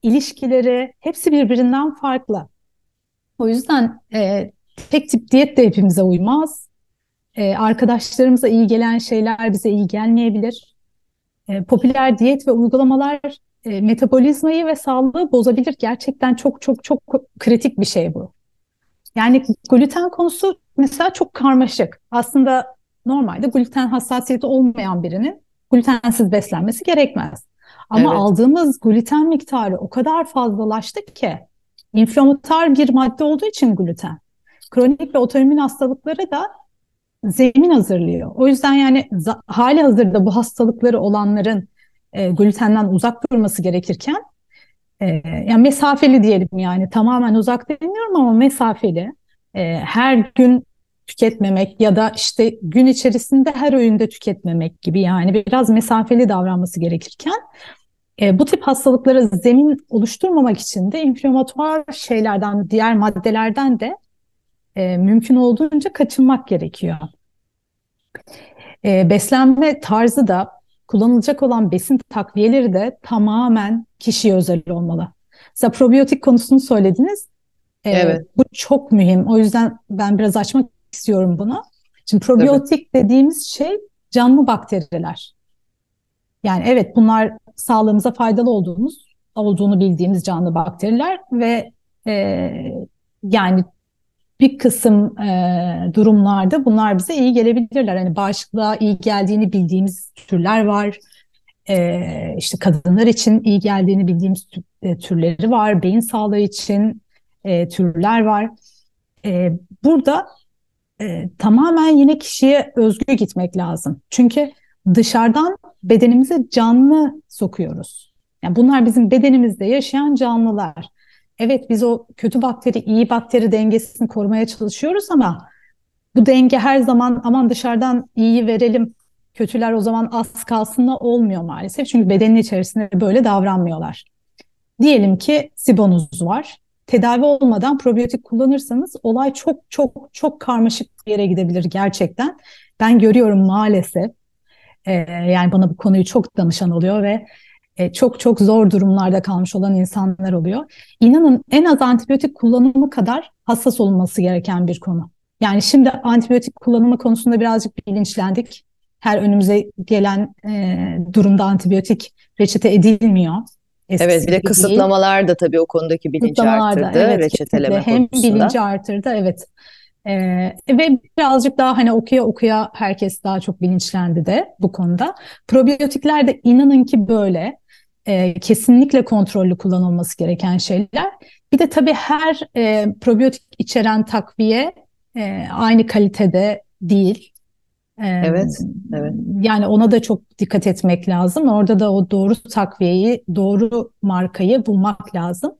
ilişkileri hepsi birbirinden farklı. O yüzden e, tek tip diyet de hepimize uymaz. E, arkadaşlarımıza iyi gelen şeyler bize iyi gelmeyebilir. E, popüler diyet ve uygulamalar e, metabolizmayı ve sağlığı bozabilir. Gerçekten çok çok çok kritik bir şey bu. Yani gluten konusu mesela çok karmaşık. Aslında normalde gluten hassasiyeti olmayan birinin glutensiz beslenmesi gerekmez. Ama evet. aldığımız gluten miktarı o kadar fazlalaştı ki inflamatuar bir madde olduğu için gluten. Kronik ve otoimmün hastalıkları da zemin hazırlıyor. O yüzden yani hali hazırda bu hastalıkları olanların e, glutenden uzak durması gerekirken e, yani mesafeli diyelim yani tamamen uzak demiyorum ama mesafeli e, her gün tüketmemek ya da işte gün içerisinde her öğünde tüketmemek gibi yani biraz mesafeli davranması gerekirken e, bu tip hastalıklara zemin oluşturmamak için de inflamatuar şeylerden, diğer maddelerden de e, mümkün olduğunca kaçınmak gerekiyor. E, beslenme tarzı da kullanılacak olan besin takviyeleri de tamamen kişiye özel olmalı. Mesela probiyotik konusunu söylediniz. E, evet. Bu çok mühim. O yüzden ben biraz açmak istiyorum bunu. Şimdi probiyotik evet. dediğimiz şey canlı bakteriler. Yani evet bunlar sağlığımıza faydalı olduğumuz olduğunu bildiğimiz canlı bakteriler ve e, yani bir kısım e, durumlarda bunlar bize iyi gelebilirler. Hani bağışıklığa iyi geldiğini bildiğimiz türler var. E, işte kadınlar için iyi geldiğini bildiğimiz e, türleri var. Beyin sağlığı için e, türler var. E, burada e, tamamen yine kişiye özgü gitmek lazım. Çünkü dışarıdan bedenimize canlı sokuyoruz. Yani bunlar bizim bedenimizde yaşayan canlılar. Evet biz o kötü bakteri, iyi bakteri dengesini korumaya çalışıyoruz ama bu denge her zaman aman dışarıdan iyiyi verelim, kötüler o zaman az kalsın da olmuyor maalesef. Çünkü bedenin içerisinde böyle davranmıyorlar. Diyelim ki sibonuz var. Tedavi olmadan probiyotik kullanırsanız olay çok çok çok karmaşık bir yere gidebilir gerçekten. Ben görüyorum maalesef e, yani bana bu konuyu çok danışan oluyor ve e, çok çok zor durumlarda kalmış olan insanlar oluyor. İnanın en az antibiyotik kullanımı kadar hassas olunması gereken bir konu. Yani şimdi antibiyotik kullanımı konusunda birazcık bilinçlendik. Her önümüze gelen e, durumda antibiyotik reçete edilmiyor. Eskisi evet bir de kısıtlamalar da tabii o konudaki bilinci arttırdı evet, reçeteleme hem konusunda. Hem bilinci arttırdı evet. Ee, ve birazcık daha hani okuya okuya herkes daha çok bilinçlendi de bu konuda. Probiyotikler de inanın ki böyle e, kesinlikle kontrollü kullanılması gereken şeyler. Bir de tabii her e, probiyotik içeren takviye e, aynı kalitede değil. E, evet, evet. Yani ona da çok dikkat etmek lazım. Orada da o doğru takviyeyi, doğru markayı bulmak lazım.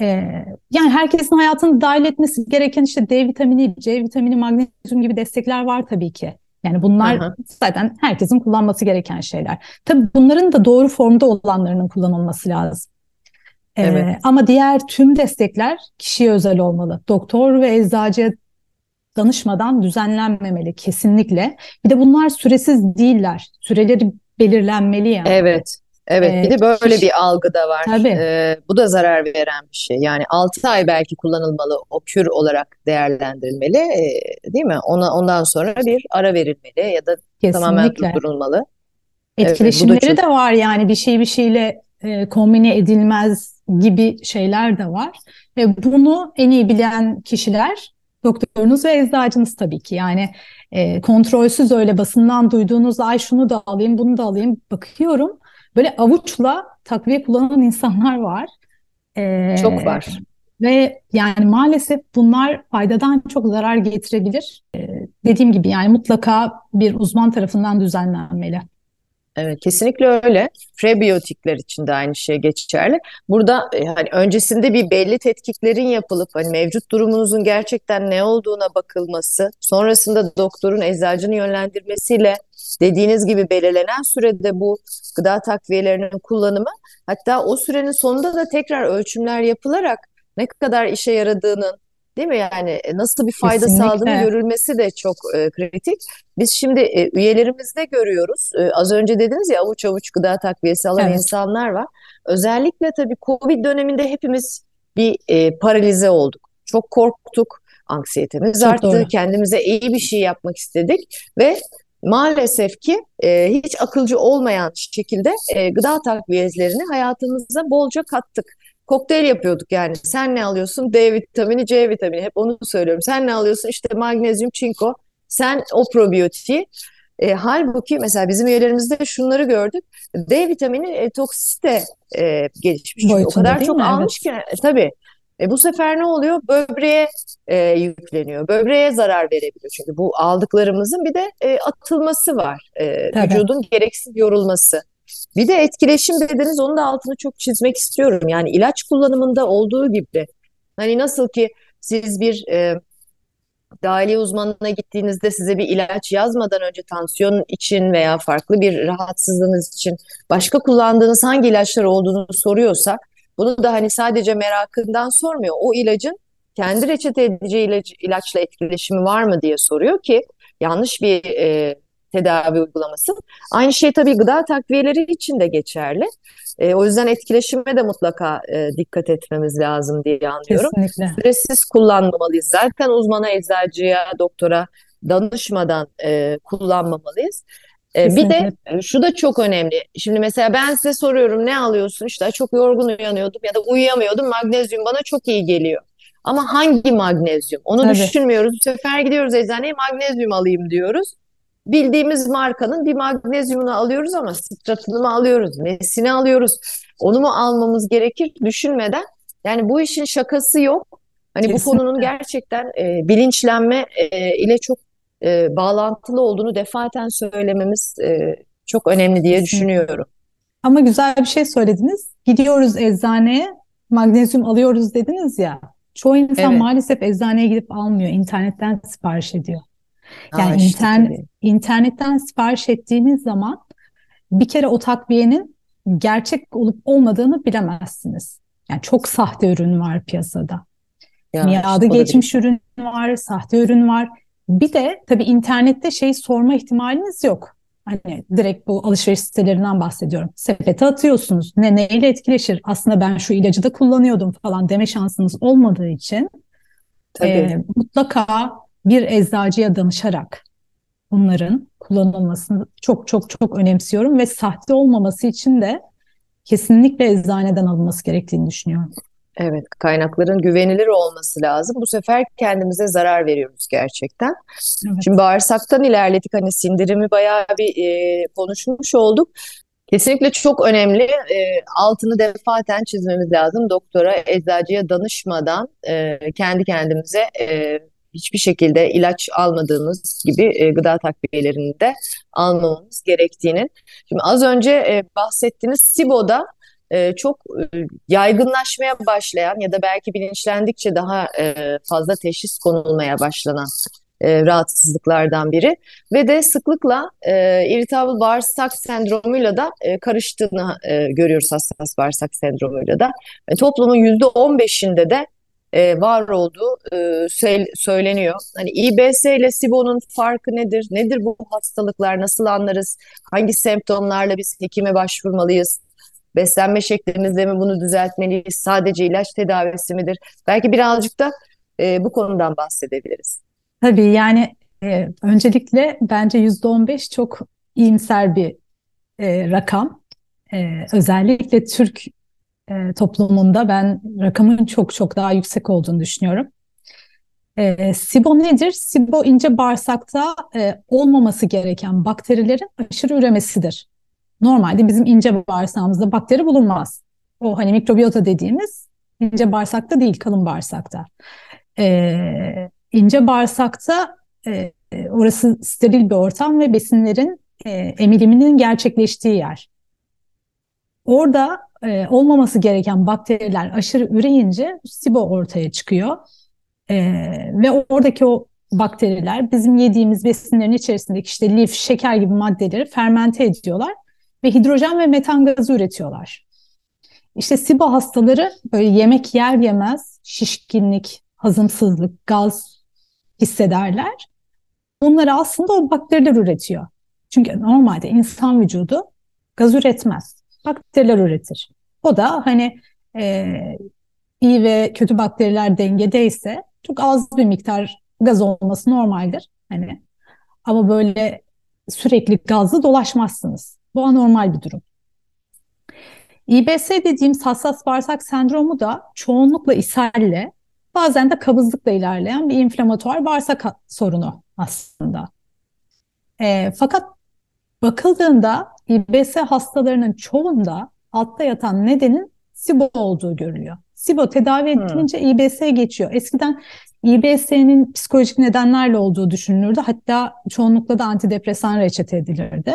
Ee, yani herkesin hayatını dahil etmesi gereken işte D vitamini, C vitamini, magnezyum gibi destekler var tabii ki. Yani bunlar Aha. zaten herkesin kullanması gereken şeyler. Tabii bunların da doğru formda olanlarının kullanılması lazım. Ee, evet. Ama diğer tüm destekler kişiye özel olmalı. Doktor ve eczacıya danışmadan düzenlenmemeli kesinlikle. Bir de bunlar süresiz değiller. Süreleri belirlenmeli yani. Evet. Evet, bir de böyle kişi, bir algı da var. Tabii. Ee, bu da zarar veren bir şey. Yani 6 ay belki kullanılmalı, o kür olarak değerlendirilmeli, e, değil mi? Ona ondan sonra bir ara verilmeli ya da Kesinlikle. tamamen durdurulmalı. Etkileşimleri evet, çok... de var yani bir şey bir şeyle e, kombine edilmez gibi şeyler de var. Ve bunu en iyi bilen kişiler doktorunuz ve eczacınız tabii ki. Yani e, kontrolsüz öyle basından duyduğunuz ay şunu da alayım bunu da alayım bakıyorum Böyle avuçla takviye kullanan insanlar var. Ee, çok var. Ve yani maalesef bunlar faydadan çok zarar getirebilir. Ee, dediğim gibi yani mutlaka bir uzman tarafından düzenlenmeli. Evet kesinlikle öyle. Prebiyotikler için de aynı şey geçerli. Burada e, hani öncesinde bir belli tetkiklerin yapılıp hani mevcut durumunuzun gerçekten ne olduğuna bakılması, sonrasında doktorun eczacının yönlendirmesiyle dediğiniz gibi belirlenen sürede bu gıda takviyelerinin kullanımı hatta o sürenin sonunda da tekrar ölçümler yapılarak ne kadar işe yaradığının değil mi yani e, nasıl bir fayda Kesinlikle. sağladığını görülmesi de çok e, kritik. Biz şimdi e, üyelerimizde görüyoruz. E, az önce dediniz ya avuç avuç gıda takviyesi alan evet. insanlar var. Özellikle tabii Covid döneminde hepimiz bir e, paralize olduk. Çok korktuk. Anksiyetemiz çok arttı. Doğru. Kendimize iyi bir şey yapmak istedik ve maalesef ki e, hiç akılcı olmayan şekilde e, gıda takviyelerini hayatımıza bolca kattık. Kokteyl yapıyorduk yani. Sen ne alıyorsun? D vitamini, C vitamini. Hep onu söylüyorum. Sen ne alıyorsun? İşte magnezyum, çinko. Sen o probiyotiği. E, halbuki mesela bizim üyelerimizde şunları gördük. D vitamini e, toksite e, gelişmiş. Boyutunda, o kadar çok mi? almış evet. ki. E, tabii. E, bu sefer ne oluyor? Böbreğe e, yükleniyor. Böbreğe zarar verebiliyor. Çünkü bu aldıklarımızın bir de e, atılması var. E, vücudun gereksiz yorulması. Bir de etkileşim dediniz onun da altını çok çizmek istiyorum. Yani ilaç kullanımında olduğu gibi hani nasıl ki siz bir e, dahiliye uzmanına gittiğinizde size bir ilaç yazmadan önce tansiyon için veya farklı bir rahatsızlığınız için başka kullandığınız hangi ilaçlar olduğunu soruyorsa bunu da hani sadece merakından sormuyor. O ilacın kendi reçete edeceği ilaç, ilaçla etkileşimi var mı diye soruyor ki yanlış bir e, tedavi uygulaması. Aynı şey tabii gıda takviyeleri için de geçerli. E, o yüzden etkileşime de mutlaka e, dikkat etmemiz lazım diye anlıyorum. Kesinlikle. Süresiz kullanmamalıyız. Zaten uzmana, eczacıya, doktora danışmadan e, kullanmamalıyız. E, bir de Kesinlikle. şu da çok önemli. Şimdi mesela ben size soruyorum ne alıyorsun? İşte çok yorgun uyanıyordum ya da uyuyamıyordum. Magnezyum bana çok iyi geliyor. Ama hangi magnezyum? Onu Tabii. düşünmüyoruz. Bu sefer gidiyoruz eczaneye magnezyum alayım diyoruz bildiğimiz markanın bir magnezyumunu alıyoruz ama stratını mı alıyoruz, nesini alıyoruz, onu mu almamız gerekir düşünmeden. Yani bu işin şakası yok. Hani bu Kesinlikle. konunun gerçekten e, bilinçlenme e, ile çok e, bağlantılı olduğunu defaten söylememiz e, çok önemli diye düşünüyorum. Ama güzel bir şey söylediniz. Gidiyoruz eczaneye, magnezyum alıyoruz dediniz ya. Çoğu insan Evet. maalesef eczaneye gidip almıyor, internetten sipariş ediyor. Yani Aa, işte internet, tabii. internetten sipariş ettiğiniz zaman bir kere o takviyenin gerçek olup olmadığını bilemezsiniz. Yani çok sahte ürün var piyasada. Ya Miadı geçmiş ürün var, sahte ürün var. Bir de tabii internette şey sorma ihtimaliniz yok. Hani direkt bu alışveriş sitelerinden bahsediyorum. Sepete atıyorsunuz. Ne neyle etkileşir? Aslında ben şu ilacı da kullanıyordum falan deme şansınız olmadığı için Tabii. e, mutlaka bir eczacıya danışarak bunların kullanılmasını çok çok çok önemsiyorum ve sahte olmaması için de kesinlikle eczaneden alınması gerektiğini düşünüyorum. Evet, kaynakların güvenilir olması lazım. Bu sefer kendimize zarar veriyoruz gerçekten. Evet. Şimdi bağırsaktan ilerledik hani sindirimi bayağı bir e, konuşmuş olduk. Kesinlikle çok önemli. E, altını defaten çizmemiz lazım. Doktora, eczacıya danışmadan e, kendi kendimize e, hiçbir şekilde ilaç almadığımız gibi e, gıda takviyelerini de almamamız gerektiğinin. Şimdi az önce e, bahsettiğiniz SIBO'da e, çok e, yaygınlaşmaya başlayan ya da belki bilinçlendikçe daha e, fazla teşhis konulmaya başlanan rahatsızlıklardan biri ve de sıklıkla e, irritable bağırsak sendromuyla da e, karıştığını e, görüyoruz hassas bağırsak sendromuyla da. E, toplumun %15'inde de e, var olduğu e, söyle- söyleniyor. Hani İBS ile SIBO'nun farkı nedir? Nedir bu hastalıklar? Nasıl anlarız? Hangi semptomlarla biz hekime başvurmalıyız? Beslenme şeklimizde mi bunu düzeltmeliyiz? Sadece ilaç tedavisi midir? Belki birazcık da e, bu konudan bahsedebiliriz. Tabii yani e, öncelikle bence %15 çok iyimser bir e, rakam. E, özellikle Türk e, toplumunda ben rakamın çok çok daha yüksek olduğunu düşünüyorum. E, SIBO nedir? SIBO ince bağırsakta e, olmaması gereken bakterilerin aşırı üremesidir. Normalde bizim ince bağırsağımızda bakteri bulunmaz. O hani mikrobiyota dediğimiz ince bağırsakta değil, kalın bağırsakta. E, ince bağırsakta e, orası steril bir ortam ve besinlerin e, emiliminin gerçekleştiği yer. Orada e, olmaması gereken bakteriler aşırı üreyince SIBO ortaya çıkıyor. E, ve oradaki o bakteriler bizim yediğimiz besinlerin içerisindeki işte lif, şeker gibi maddeleri fermente ediyorlar ve hidrojen ve metan gazı üretiyorlar. İşte SIBO hastaları böyle yemek yer yemez şişkinlik, hazımsızlık, gaz hissederler. Bunları aslında o bakteriler üretiyor. Çünkü normalde insan vücudu gaz üretmez. Bakteriler üretir. O da hani e, iyi ve kötü bakteriler dengedeyse çok az bir miktar gaz olması normaldir. Hani ama böyle sürekli gazlı dolaşmazsınız. Bu anormal bir durum. İBS dediğimiz hassas bağırsak sendromu da çoğunlukla ishalle, bazen de kabızlıkla ilerleyen bir inflamatuar bağırsak sorunu aslında. E, fakat bakıldığında İBS hastalarının çoğunda altta yatan nedenin SIBO olduğu görülüyor. SIBO tedavi Hmm. edilince İBS geçiyor. Eskiden İBS'nin psikolojik nedenlerle olduğu düşünülürdü. Hatta çoğunlukla da antidepresan reçete edilirdi.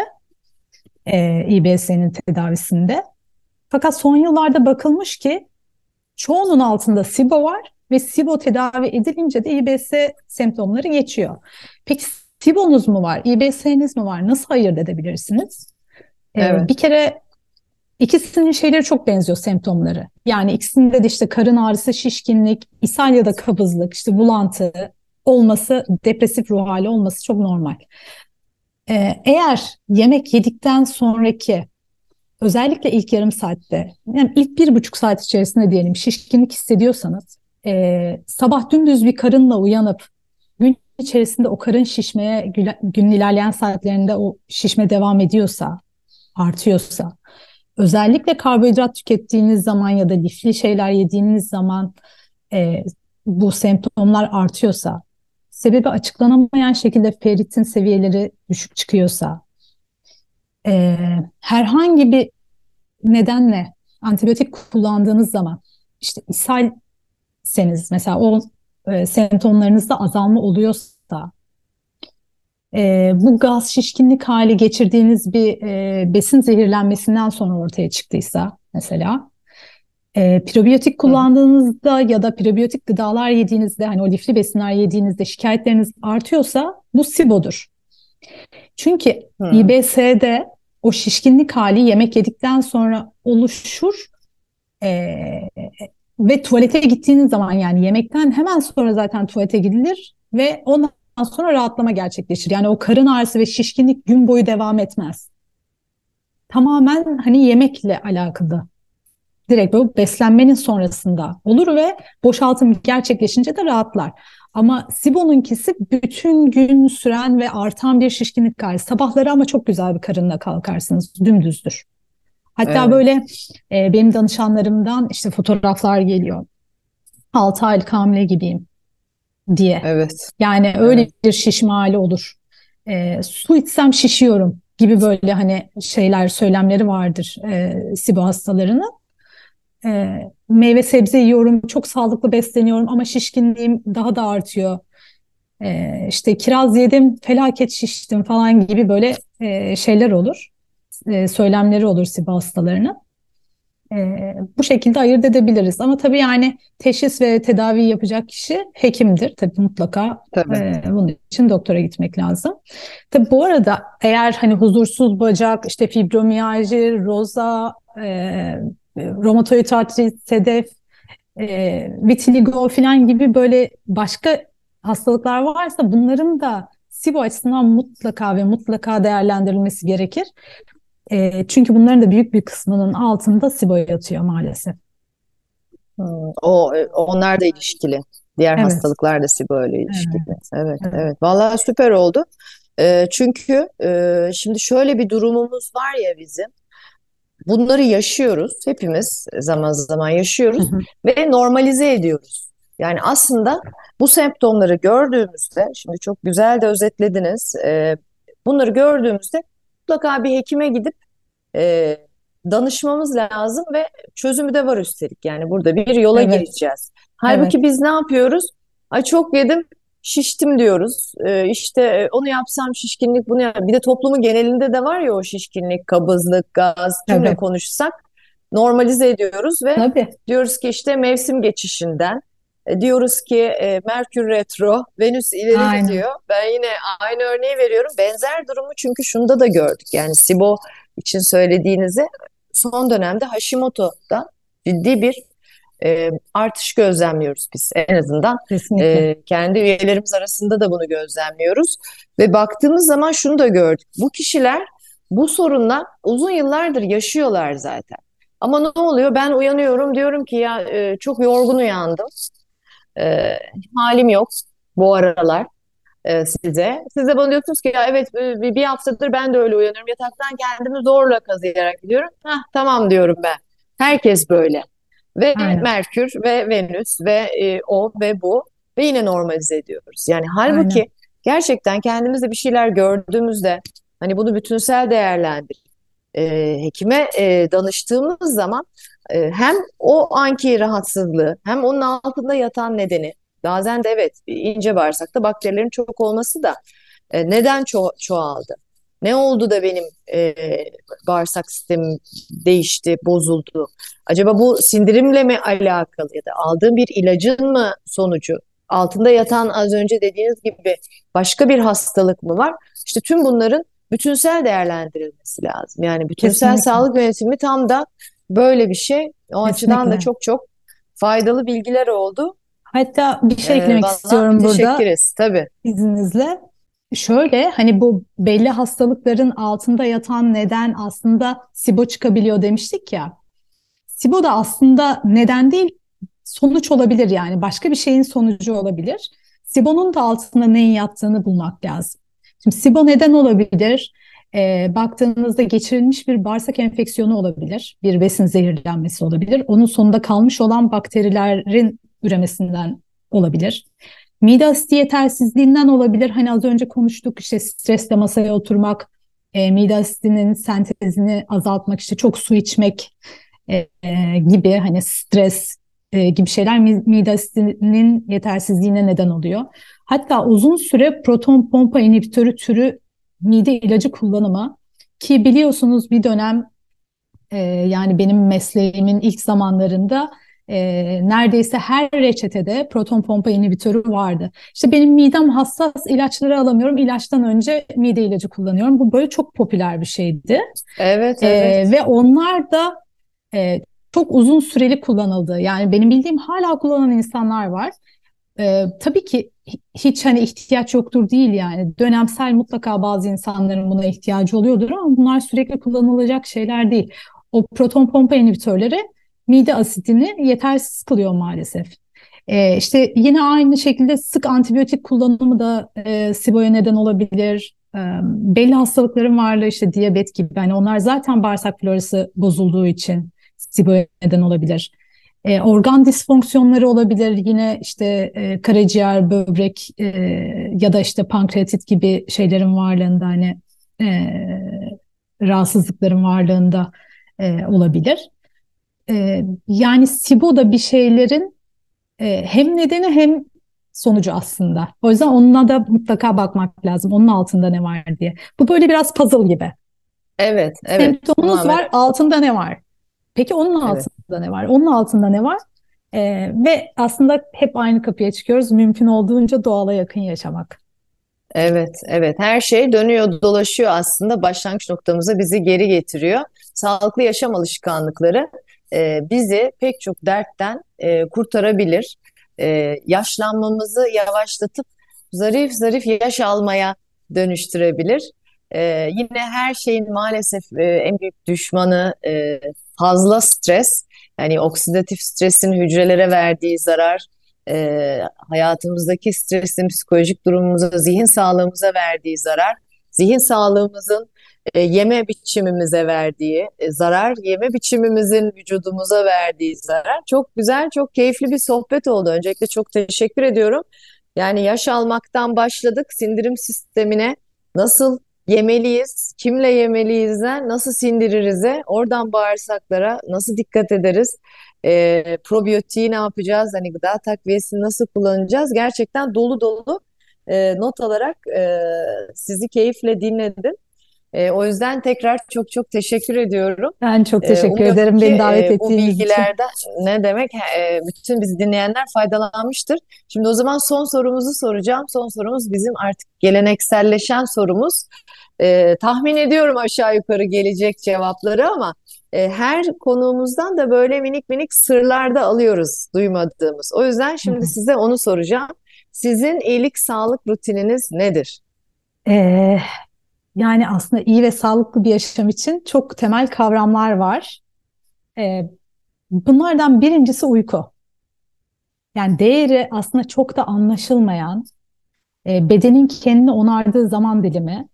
E, İBS'nin tedavisinde. Fakat son yıllarda bakılmış ki çoğunun altında SIBO var ve SIBO tedavi edilince de İBS semptomları geçiyor. Peki SIBO'nuz mu var, İBS'niz mi var? Nasıl ayırt edebilirsiniz? Ee, evet. Bir kere ikisinin şeyleri çok benziyor semptomları. Yani ikisinde de işte karın ağrısı, şişkinlik, ishal ya da kabızlık, işte bulantı olması, depresif ruh hali olması çok normal. Ee, eğer yemek yedikten sonraki özellikle ilk yarım saatte, yani ilk bir buçuk saat içerisinde diyelim şişkinlik hissediyorsanız, e, sabah dümdüz bir karınla uyanıp gün içerisinde o karın şişmeye, günün ilerleyen saatlerinde o şişme devam ediyorsa, artıyorsa, özellikle karbonhidrat tükettiğiniz zaman ya da lifli şeyler yediğiniz zaman e, bu semptomlar artıyorsa, sebebi açıklanamayan şekilde ferritin seviyeleri düşük çıkıyorsa, e, herhangi bir nedenle antibiyotik kullandığınız zaman işte ishalseniz mesela o e, semptomlarınızda azalma oluyorsa e, bu gaz şişkinlik hali geçirdiğiniz bir e, besin zehirlenmesinden sonra ortaya çıktıysa mesela e, prebiyotik kullandığınızda ya da prebiyotik gıdalar yediğinizde hani o lifli besinler yediğinizde şikayetleriniz artıyorsa bu SIBO'dur. Çünkü hmm. İBS'de o şişkinlik hali yemek yedikten sonra oluşur e, ve tuvalete gittiğiniz zaman yani yemekten hemen sonra zaten tuvalete gidilir ve ondan sonra rahatlama gerçekleşir. Yani o karın ağrısı ve şişkinlik gün boyu devam etmez. Tamamen hani yemekle alakalı. Direkt böyle beslenmenin sonrasında olur ve boşaltım gerçekleşince de rahatlar. Ama SIBO'nunkisi bütün gün süren ve artan bir şişkinlik hali. Sabahları ama çok güzel bir karınla kalkarsınız. Dümdüzdür. Hatta evet. böyle e, benim danışanlarımdan işte fotoğraflar geliyor. 6 aylık hamile gibiyim diye. Evet. Yani öyle evet. bir şişme hali olur. E, su içsem şişiyorum gibi böyle hani şeyler söylemleri vardır e, SIBO hastalarının. E, meyve sebze yiyorum, çok sağlıklı besleniyorum ama şişkinliğim daha da artıyor. E, işte kiraz yedim, felaket şiştim falan gibi böyle e, şeyler olur. E, söylemleri olur SIBO hastalarının. E, bu şekilde ayırt edebiliriz. Ama tabii yani teşhis ve tedavi yapacak kişi hekimdir. Tabii mutlaka tabii. E, bunun için doktora gitmek lazım. Tabii bu arada eğer hani huzursuz bacak, işte fibromiyalji, roza, e, romatoid artrit, sedef, e, vitiligo falan gibi böyle başka hastalıklar varsa bunların da SIBO açısından mutlaka ve mutlaka değerlendirilmesi gerekir. E, çünkü bunların da büyük bir kısmının altında SIBO yatıyor maalesef. Hmm, o onlar da ilişkili. Diğer evet. hastalıklar da SIBO ile ilişkili. Evet, evet. evet. evet. Vallahi süper oldu. E, çünkü e, şimdi şöyle bir durumumuz var ya bizim. Bunları yaşıyoruz. Hepimiz zaman zaman yaşıyoruz hı hı. ve normalize ediyoruz. Yani aslında bu semptomları gördüğümüzde, şimdi çok güzel de özetlediniz. E, bunları gördüğümüzde mutlaka bir hekime gidip e, danışmamız lazım ve çözümü de var üstelik. Yani burada bir yola evet. gireceğiz. Halbuki evet. biz ne yapıyoruz? Ay çok yedim, şiştim diyoruz. Ee, işte onu yapsam şişkinlik bunu yap. Bir de toplumun genelinde de var ya o şişkinlik, kabızlık, gaz kimle evet. konuşsak normalize ediyoruz ve Tabii. diyoruz ki işte mevsim geçişinden e, diyoruz ki e, Merkür retro, Venüs ileri Aynen. gidiyor. Ben yine aynı örneği veriyorum. Benzer durumu çünkü şunda da gördük. Yani SIBO için söylediğinizi son dönemde Hashimoto'da ciddi bir e, artış gözlemliyoruz biz en azından. E, kendi üyelerimiz arasında da bunu gözlemliyoruz. Ve baktığımız zaman şunu da gördük. Bu kişiler bu sorunla uzun yıllardır yaşıyorlar zaten. Ama ne oluyor? Ben uyanıyorum diyorum ki ya e, çok yorgun uyandım. E, halim yok bu aralar e, size. Siz de bana diyorsunuz ki ya evet bir, bir haftadır ben de öyle uyanıyorum. Yataktan kendimi zorla kazıyarak gidiyorum. Hah tamam diyorum ben. Herkes böyle. Ve Aynen. Merkür ve Venüs ve e, o ve bu ve yine normalize ediyoruz. Yani halbuki Aynen. gerçekten kendimizde bir şeyler gördüğümüzde hani bunu bütünsel değerlendir. E, hekime e, danıştığımız zaman e, hem o anki rahatsızlığı hem onun altında yatan nedeni bazen de evet ince bağırsakta bakterilerin çok olması da e, neden ço çoğaldı? Ne oldu da benim e, bağırsak sistemim değişti, bozuldu? Acaba bu sindirimle mi alakalı ya da aldığım bir ilacın mı sonucu? Altında yatan az önce dediğiniz gibi başka bir hastalık mı var? İşte tüm bunların bütünsel değerlendirilmesi lazım. Yani bütünsel Kesinlikle. sağlık yönetimi tam da böyle bir şey. O açıdan da Kesinlikle. çok çok faydalı bilgiler oldu. Hatta bir şey Ee, eklemek istiyorum burada müteşekkiriz tabii. izninizle. Şöyle hani bu belli hastalıkların altında yatan neden aslında SIBO çıkabiliyor demiştik ya. SIBO da aslında neden değil sonuç olabilir yani başka bir şeyin sonucu olabilir. SIBO'nun da altında neyin yattığını bulmak lazım. Şimdi SIBO neden olabilir? Ee, baktığınızda geçirilmiş bir bağırsak enfeksiyonu olabilir, bir besin zehirlenmesi olabilir. Onun sonunda kalmış olan bakterilerin üremesinden olabilir. Mide asidi yetersizliğinden olabilir. Hani az önce konuştuk işte stresle masaya oturmak, e, mide asidinin sentezini azaltmak, işte çok su içmek e, e, gibi hani stres e, gibi şeyler mi- mide asidinin yetersizliğine neden oluyor. Hatta uzun süre proton pompa inhibitörü türü mide ilacı kullanımı ki biliyorsunuz bir dönem e, yani benim mesleğimin ilk zamanlarında e, neredeyse her reçetede proton pompa inhibitörü vardı. İşte benim midem hassas ilaçları alamıyorum. İlaçtan önce mide ilacı kullanıyorum. Bu böyle çok popüler bir şeydi. Evet, E, evet. ve onlar da e, çok uzun süreli kullanıldı. Yani benim bildiğim hala kullanan insanlar var. E, tabii ki hi- hiç hani ihtiyaç yoktur değil yani. Dönemsel mutlaka bazı insanların buna ihtiyacı oluyordur ama bunlar sürekli kullanılacak şeyler değil. O proton pompa inhibitörleri mide asidini yetersiz kılıyor maalesef. E, işte yine aynı şekilde sık antibiyotik kullanımı da e, SIBO'ya neden olabilir. E, belli hastalıkların varlığı işte diyabet gibi. Yani onlar zaten bağırsak florası bozulduğu için SIBO'ya neden olabilir. E, organ disfonksiyonları olabilir. Yine işte e, karaciğer, böbrek e, ya da işte pankreatit gibi şeylerin varlığında hani e, rahatsızlıkların varlığında e, olabilir. E, yani SIBO da bir şeylerin e, hem nedeni hem sonucu aslında. O yüzden onunla da mutlaka bakmak lazım. Onun altında ne var diye. Bu böyle biraz puzzle gibi. Evet, evet. Semptomunuz var, altında ne var? Peki onun Evet. altında ne var? Onun altında ne var? Ee, ve aslında hep aynı kapıya çıkıyoruz. Mümkün olduğunca doğala yakın yaşamak. Evet, evet. Her şey dönüyor, dolaşıyor aslında başlangıç noktamıza bizi geri getiriyor. Sağlıklı yaşam alışkanlıkları e, bizi pek çok dertten e, kurtarabilir. E, yaşlanmamızı yavaşlatıp zarif zarif yaş almaya dönüştürebilir. E, yine her şeyin maalesef e, en büyük düşmanı e, fazla stres. Yani oksidatif stresin hücrelere verdiği zarar, e, hayatımızdaki stresin psikolojik durumumuza, zihin sağlığımıza verdiği zarar, zihin sağlığımızın e, yeme biçimimize verdiği e, zarar, yeme biçimimizin vücudumuza verdiği zarar. Çok güzel, çok keyifli bir sohbet oldu. Öncelikle çok teşekkür ediyorum. Yani yaş almaktan başladık, sindirim sistemine nasıl yemeliyiz, kimle yemeliyiz,den nasıl sindiririz'e, oradan bağırsaklara nasıl dikkat ederiz, e, probiyotiği ne yapacağız, hani gıda takviyesini nasıl kullanacağız? Gerçekten dolu dolu e, not alarak e, sizi keyifle dinledim. E, o yüzden tekrar çok çok teşekkür ediyorum. Ben çok E, teşekkür umuyorum ederim ki beni davet e, bu ettiğiniz için. bilgilerden ne demek e, bütün bizi dinleyenler faydalanmıştır. Şimdi o zaman son sorumuzu soracağım. Son sorumuz bizim artık gelenekselleşen sorumuz. E, tahmin ediyorum aşağı yukarı gelecek cevapları ama e, her konuğumuzdan da böyle minik minik sırlar da alıyoruz duymadığımız. O yüzden şimdi size onu soracağım. Sizin iyilik sağlık rutininiz nedir? Ee, yani aslında iyi ve sağlıklı bir yaşam için çok temel kavramlar var. Ee, bunlardan birincisi uyku. Yani değeri aslında çok da anlaşılmayan, e, bedenin kendini onardığı zaman dilimi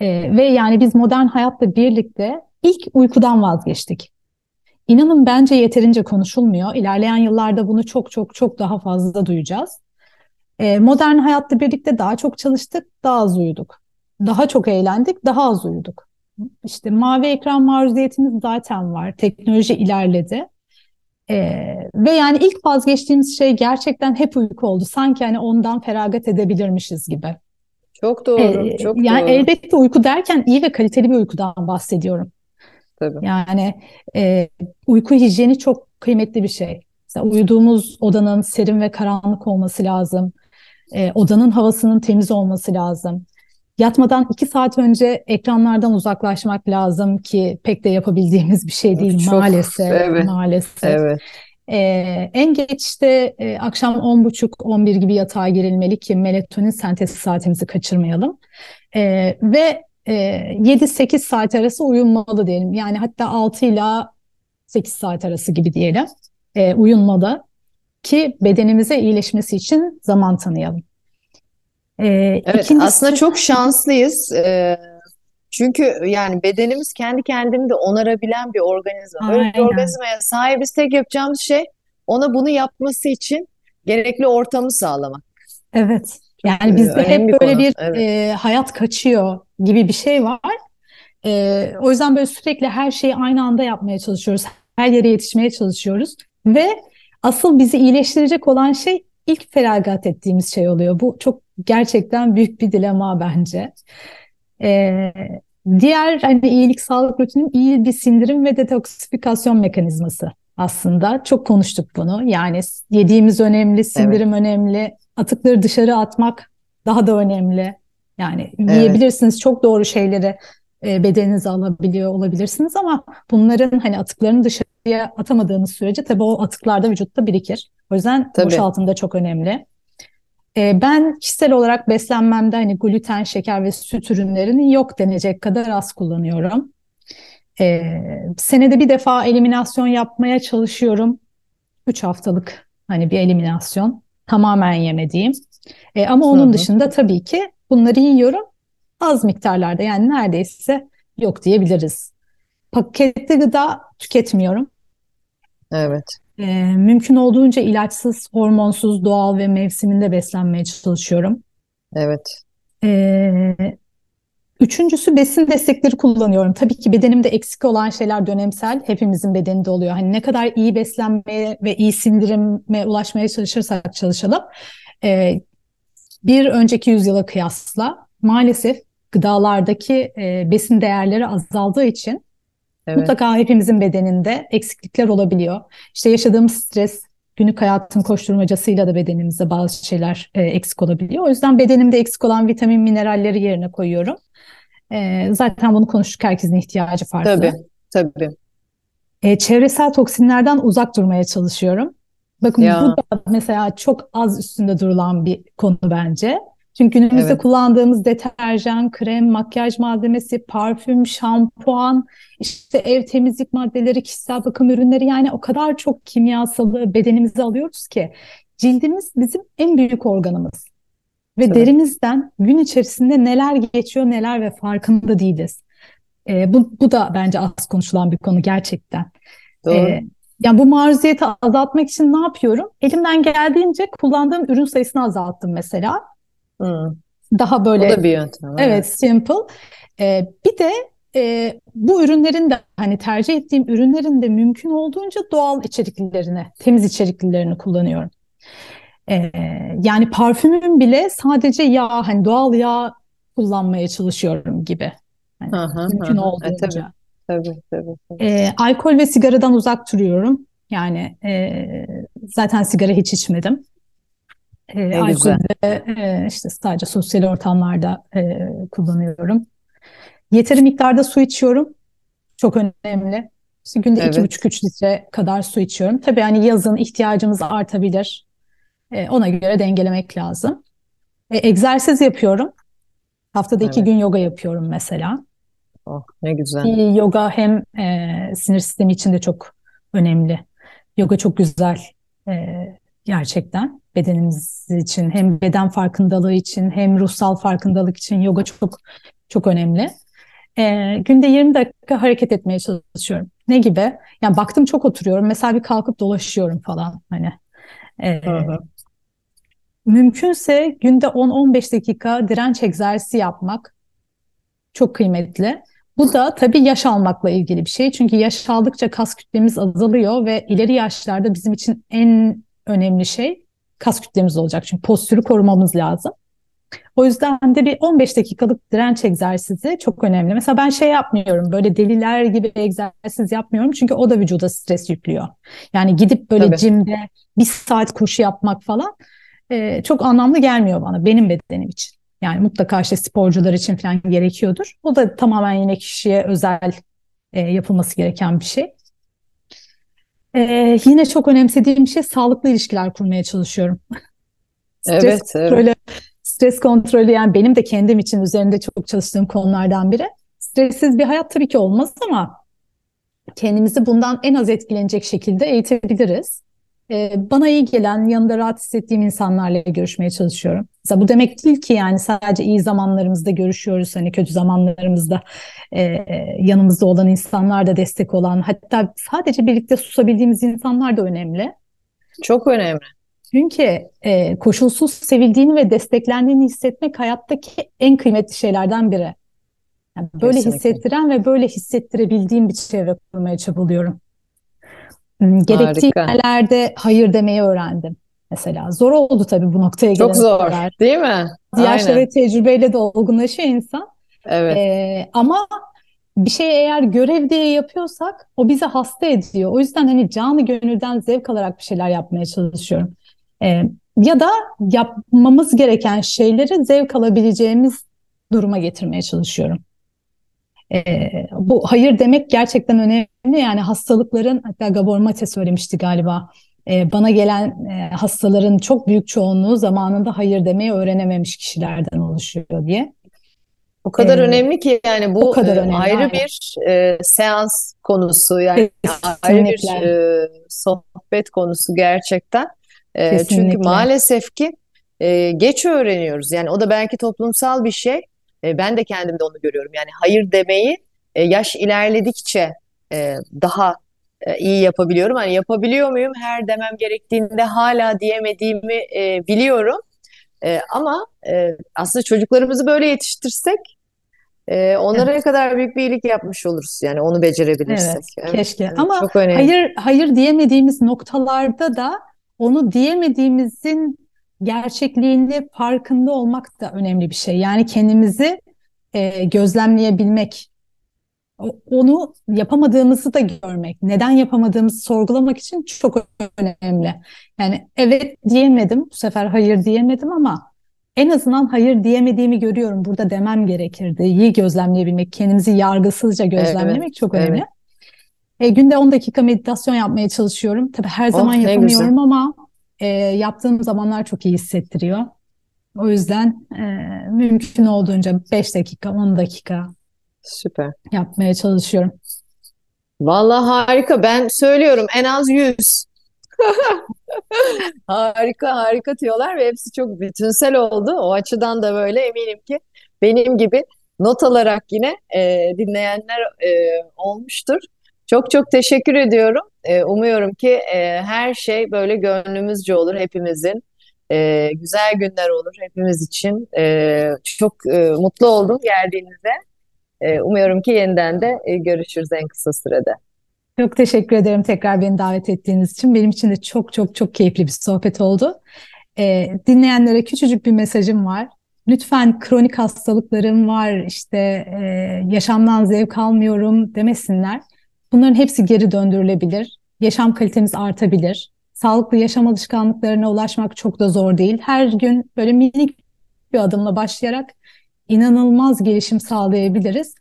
e, ve yani biz modern hayatla birlikte ilk uykudan vazgeçtik. İnanın bence yeterince konuşulmuyor. İlerleyen yıllarda bunu çok çok çok daha fazla duyacağız. E, modern hayatla birlikte daha çok çalıştık, daha az uyuduk. Daha çok eğlendik, daha az uyuduk. İşte mavi ekran maruziyetimiz zaten var. Teknoloji ilerledi. Ee, ve yani ilk vazgeçtiğimiz şey gerçekten hep uyku oldu. Sanki hani ondan feragat edebilirmişiz gibi. Çok doğru, Ee, çok yani doğru. elbette uyku derken iyi ve kaliteli bir uykudan bahsediyorum. Tabii. Yani e, uyku hijyeni çok kıymetli bir şey. Mesela uyuduğumuz odanın serin ve karanlık olması lazım. E, odanın havasının temiz olması lazım. Yatmadan iki saat önce ekranlardan uzaklaşmak lazım ki pek de yapabildiğimiz bir şey değil Çok, maalesef. evet, Maalesef. evet. E, en geç işte e, akşam 10.30-11 gibi yatağa girilmeli ki melatonin sentezi saatimizi kaçırmayalım. E, ve e, 7-8 saat arası uyunmalı diyelim. Yani hatta 6 ile 8 saat arası gibi diyelim. E, uyunmalı ki bedenimize iyileşmesi için zaman tanıyalım. E, Evet, ikincisi aslında çok şanslıyız. Ee, çünkü yani bedenimiz kendi kendini de onarabilen bir organizma. Böyle bir aynen. organizmaya sahibiz. Tek yapacağımız şey ona bunu yapması için gerekli ortamı sağlamak. Evet. Yani e, bizde önemli hep böyle konu. bir Evet, e, hayat kaçıyor gibi bir şey var. E, o yüzden böyle sürekli her şeyi aynı anda yapmaya çalışıyoruz. Her yere yetişmeye çalışıyoruz. Ve asıl bizi iyileştirecek olan şey ilk feragat ettiğimiz şey oluyor. Bu çok gerçekten büyük bir dilema bence. E, diğer hani iyilik sağlık rutininin iyi bir sindirim ve detoksifikasyon mekanizması aslında. Çok konuştuk bunu. Yani yediğimiz önemli, evet, sindirim önemli, atıkları dışarı atmak daha da önemli. Yani evet. yiyebilirsiniz çok doğru şeyleri e, bedeninize alabiliyor olabilirsiniz ama bunların hani atıklarını dışarıya atamadığınız sürece tabii o atıklar da vücutta birikir. O yüzden Tabii. boşaltım da çok önemli. E, ben kişisel olarak beslenmemde hani gluten, şeker ve süt ürünlerini yok denecek kadar az kullanıyorum. E, senede bir defa eliminasyon yapmaya çalışıyorum. 3 haftalık hani bir eliminasyon. Tamamen yemediğim. E, ama onun dışında tabii ki bunları yiyorum. Az miktarlarda yani neredeyse yok diyebiliriz. Paketli gıda tüketmiyorum. Evet. E, mümkün olduğunca ilaçsız, hormonsuz, doğal ve mevsiminde beslenmeye çalışıyorum. Evet. E, Üçüncüsü besin destekleri kullanıyorum. Tabii ki bedenimde eksik olan şeyler dönemsel, hepimizin bedeninde oluyor. Hani ne kadar iyi beslenmeye ve iyi sindirime ulaşmaya çalışırsak çalışalım, e, bir önceki yüzyıla kıyasla maalesef gıdalardaki e, besin değerleri azaldığı için Evet. mutlaka hepimizin bedeninde eksiklikler olabiliyor. İşte yaşadığımız stres, günlük hayatın koşturmacasıyla da bedenimizde bazı şeyler e, eksik olabiliyor. O yüzden bedenimde eksik olan vitamin, mineralleri yerine koyuyorum. E, zaten bunu konuştuk, herkesin ihtiyacı farklı. Tabii. Tabii. E, çevresel toksinlerden uzak durmaya çalışıyorum. Bakın bu Ya. da mesela çok az üstünde durulan bir konu bence. Çünkü günümüzde Evet. kullandığımız deterjan, krem, makyaj malzemesi, parfüm, şampuan, işte ev temizlik maddeleri, kişisel bakım ürünleri yani o kadar çok kimyasalı bedenimize alıyoruz ki cildimiz bizim en büyük organımız. Ve Tabii. derimizden gün içerisinde neler geçiyor neler ve farkında değiliz. E, bu, bu da bence az konuşulan bir konu gerçekten. Doğru. Ee, yani bu maruziyeti azaltmak için ne yapıyorum? Elimden geldiğince kullandığım ürün sayısını azalttım mesela. Hı. Daha O böyle da bir yöntem. Evet. evet simple. Ee, bir de e, bu ürünlerin de hani tercih ettiğim ürünlerin de mümkün olduğunca doğal içeriklerini, temiz içeriklerini kullanıyorum. Ee, yani parfümüm bile sadece yağ, hani doğal yağ kullanmaya çalışıyorum gibi. Hı, hı mümkün. E, olduğunca. tabii. Tabii. Tabii. tabii. E, alkol ve sigaradan uzak duruyorum. Yani e, zaten sigara hiç içmedim. E, alkolü güzel. de e, işte sadece sosyal ortamlarda e, kullanıyorum. Yeteri miktarda su içiyorum. Çok önemli. İşte günde iki Evet. buçuk üç litre kadar su içiyorum. Tabii hani yazın ihtiyacımız artabilir. E, ona göre dengelemek lazım. E, egzersiz yapıyorum. Haftada iki Evet. gün yoga yapıyorum mesela. Oh, ne güzel. Ki yoga hem e, sinir sistemi için de çok önemli. Yoga çok güzel e, gerçekten bedenimiz için hem beden farkındalığı için hem ruhsal farkındalık için yoga çok çok önemli. E, günde 20 dakika hareket etmeye çalışıyorum. Ne gibi? Yani baktım çok oturuyorum. Mesela bir kalkıp dolaşıyorum falan hani. E, Hı hı. mümkünse günde 10-15 dakika direnç egzersizi yapmak çok kıymetli. Bu da tabii yaş almakla ilgili bir şey. Çünkü yaş aldıkça kas kütlemiz azalıyor ve ileri yaşlarda bizim için en önemli şey kas kütlemiz olacak. Çünkü postürü korumamız lazım. O yüzden de bir 15 dakikalık direnç egzersizi çok önemli. Mesela ben şey yapmıyorum, böyle deliler gibi egzersiz yapmıyorum çünkü o da vücuda stres yüklüyor. Yani gidip böyle Tabii. jimde bir saat koşu yapmak falan e, çok anlamlı gelmiyor bana benim bedenim için. Yani mutlaka işte sporcular için falan gerekiyordur. O da tamamen yine kişiye özel e, yapılması gereken bir şey. E, yine çok önemsediğim bir şey sağlıklı ilişkiler kurmaya çalışıyorum. Stres Evet, evet. kontrolü, stres kontrolü yani benim de kendim için üzerinde çok çalıştığım konulardan biri. Stressiz bir hayat tabii ki olmaz ama kendimizi bundan en az etkilenecek şekilde eğitebiliriz. Ee, bana iyi gelen, yanında rahat hissettiğim insanlarla görüşmeye çalışıyorum. Mesela bu demek değil ki yani sadece iyi zamanlarımızda görüşüyoruz, hani kötü zamanlarımızda e, yanımızda olan insanlar da destek olan, hatta sadece birlikte susabildiğimiz insanlar da önemli. Çok önemli. Çünkü e, koşulsuz sevildiğini ve desteklendiğini hissetmek hayattaki en kıymetli şeylerden biri. Yani böyle Kesinlikle. hissettiren ve böyle hissettirebildiğim bir çevre kurmaya çabalıyorum. Hmm, Gerektiği Harika. yerlerde hayır demeyi öğrendim. Mesela zor oldu tabii bu noktaya Çok gelene zor, kadar. değil mi? Yaşla ve tecrübeyle de olgunlaşıyor insan. Evet. Ee, ama bir şey eğer görev diye yapıyorsak o bizi hasta ediyor. O yüzden hani canı gönülden zevk alarak bir şeyler yapmaya çalışıyorum. Ee, ya da yapmamız gereken şeyleri zevk alabileceğimiz duruma getirmeye çalışıyorum. Ee, bu hayır demek gerçekten önemli. Yani hastalıkların hatta Gabor Mate söylemişti galiba. Ee, bana gelen e, hastaların çok büyük çoğunluğu zamanında hayır demeyi öğrenememiş kişilerden oluşuyor diye. O kadar Ee, önemli ki yani bu kadar e, önemli, ayrı aynen. bir e, seans konusu yani ayrı bir Kesinlikle. e, sohbet konusu gerçekten. E, çünkü Kesinlikle. maalesef ki e, geç öğreniyoruz. Yani o da belki toplumsal bir şey. E, ben de kendimde onu görüyorum. Yani hayır demeyi e, yaş ilerledikçe e, daha e, iyi yapabiliyorum. Hani yapabiliyor muyum? Her demem gerektiğinde hala diyemediğimi e, biliyorum. E, ama e, aslında çocuklarımızı böyle yetiştirsek e, onlara ne kadar büyük bir iyilik yapmış oluruz. Yani onu becerebilirsek. Evet, Evet, keşke. evet, Ama hayır hayır diyemediğimiz noktalarda da onu diyemediğimizin gerçekliğinde farkında olmak da önemli bir şey. Yani kendimizi e, gözlemleyebilmek, onu yapamadığımızı da görmek, neden yapamadığımızı sorgulamak için çok önemli. Yani evet diyemedim, bu sefer hayır diyemedim ama en azından hayır diyemediğimi görüyorum. Burada demem gerekirdi. İyi gözlemleyebilmek, kendimizi yargısızca gözlemlemek çok evet. önemli. E, günde 10 dakika meditasyon yapmaya çalışıyorum. Tabii her Oh, zaman ne yapamıyorum ama e, yaptığım zamanlar çok iyi hissettiriyor. O yüzden e, mümkün olduğunca 5 dakika, 10 dakika Süper. yapmaya çalışıyorum. Vallahi harika. Ben söylüyorum en az 100. Harika harika diyorlar ve hepsi çok bütünsel oldu. O açıdan da böyle eminim ki benim gibi not alarak yine e, dinleyenler e, olmuştur. Çok çok teşekkür ediyorum. E, umuyorum ki e, her şey böyle gönlümüzce olur hepimizin. E, güzel günler olur hepimiz için. E, çok e, mutlu oldum geldiğinizde. E, umuyorum ki yeniden de e, görüşürüz en kısa sürede. Çok teşekkür ederim tekrar beni davet ettiğiniz için. Benim için de çok çok çok keyifli bir sohbet oldu. E, dinleyenlere küçücük bir mesajım var. Lütfen kronik hastalıklarım var, işte yaşamdan zevk almıyorum demesinler. Bunların hepsi geri döndürülebilir. Yaşam kalitemiz artabilir. Sağlıklı yaşam alışkanlıklarına ulaşmak çok da zor değil. Her gün böyle minik bir adımla başlayarak inanılmaz gelişim sağlayabiliriz.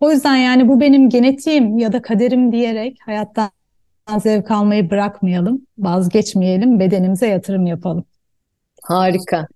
O yüzden yani bu benim genetiğim ya da kaderim diyerek hayattan zevk almayı bırakmayalım, vazgeçmeyelim, bedenimize yatırım yapalım. Harika.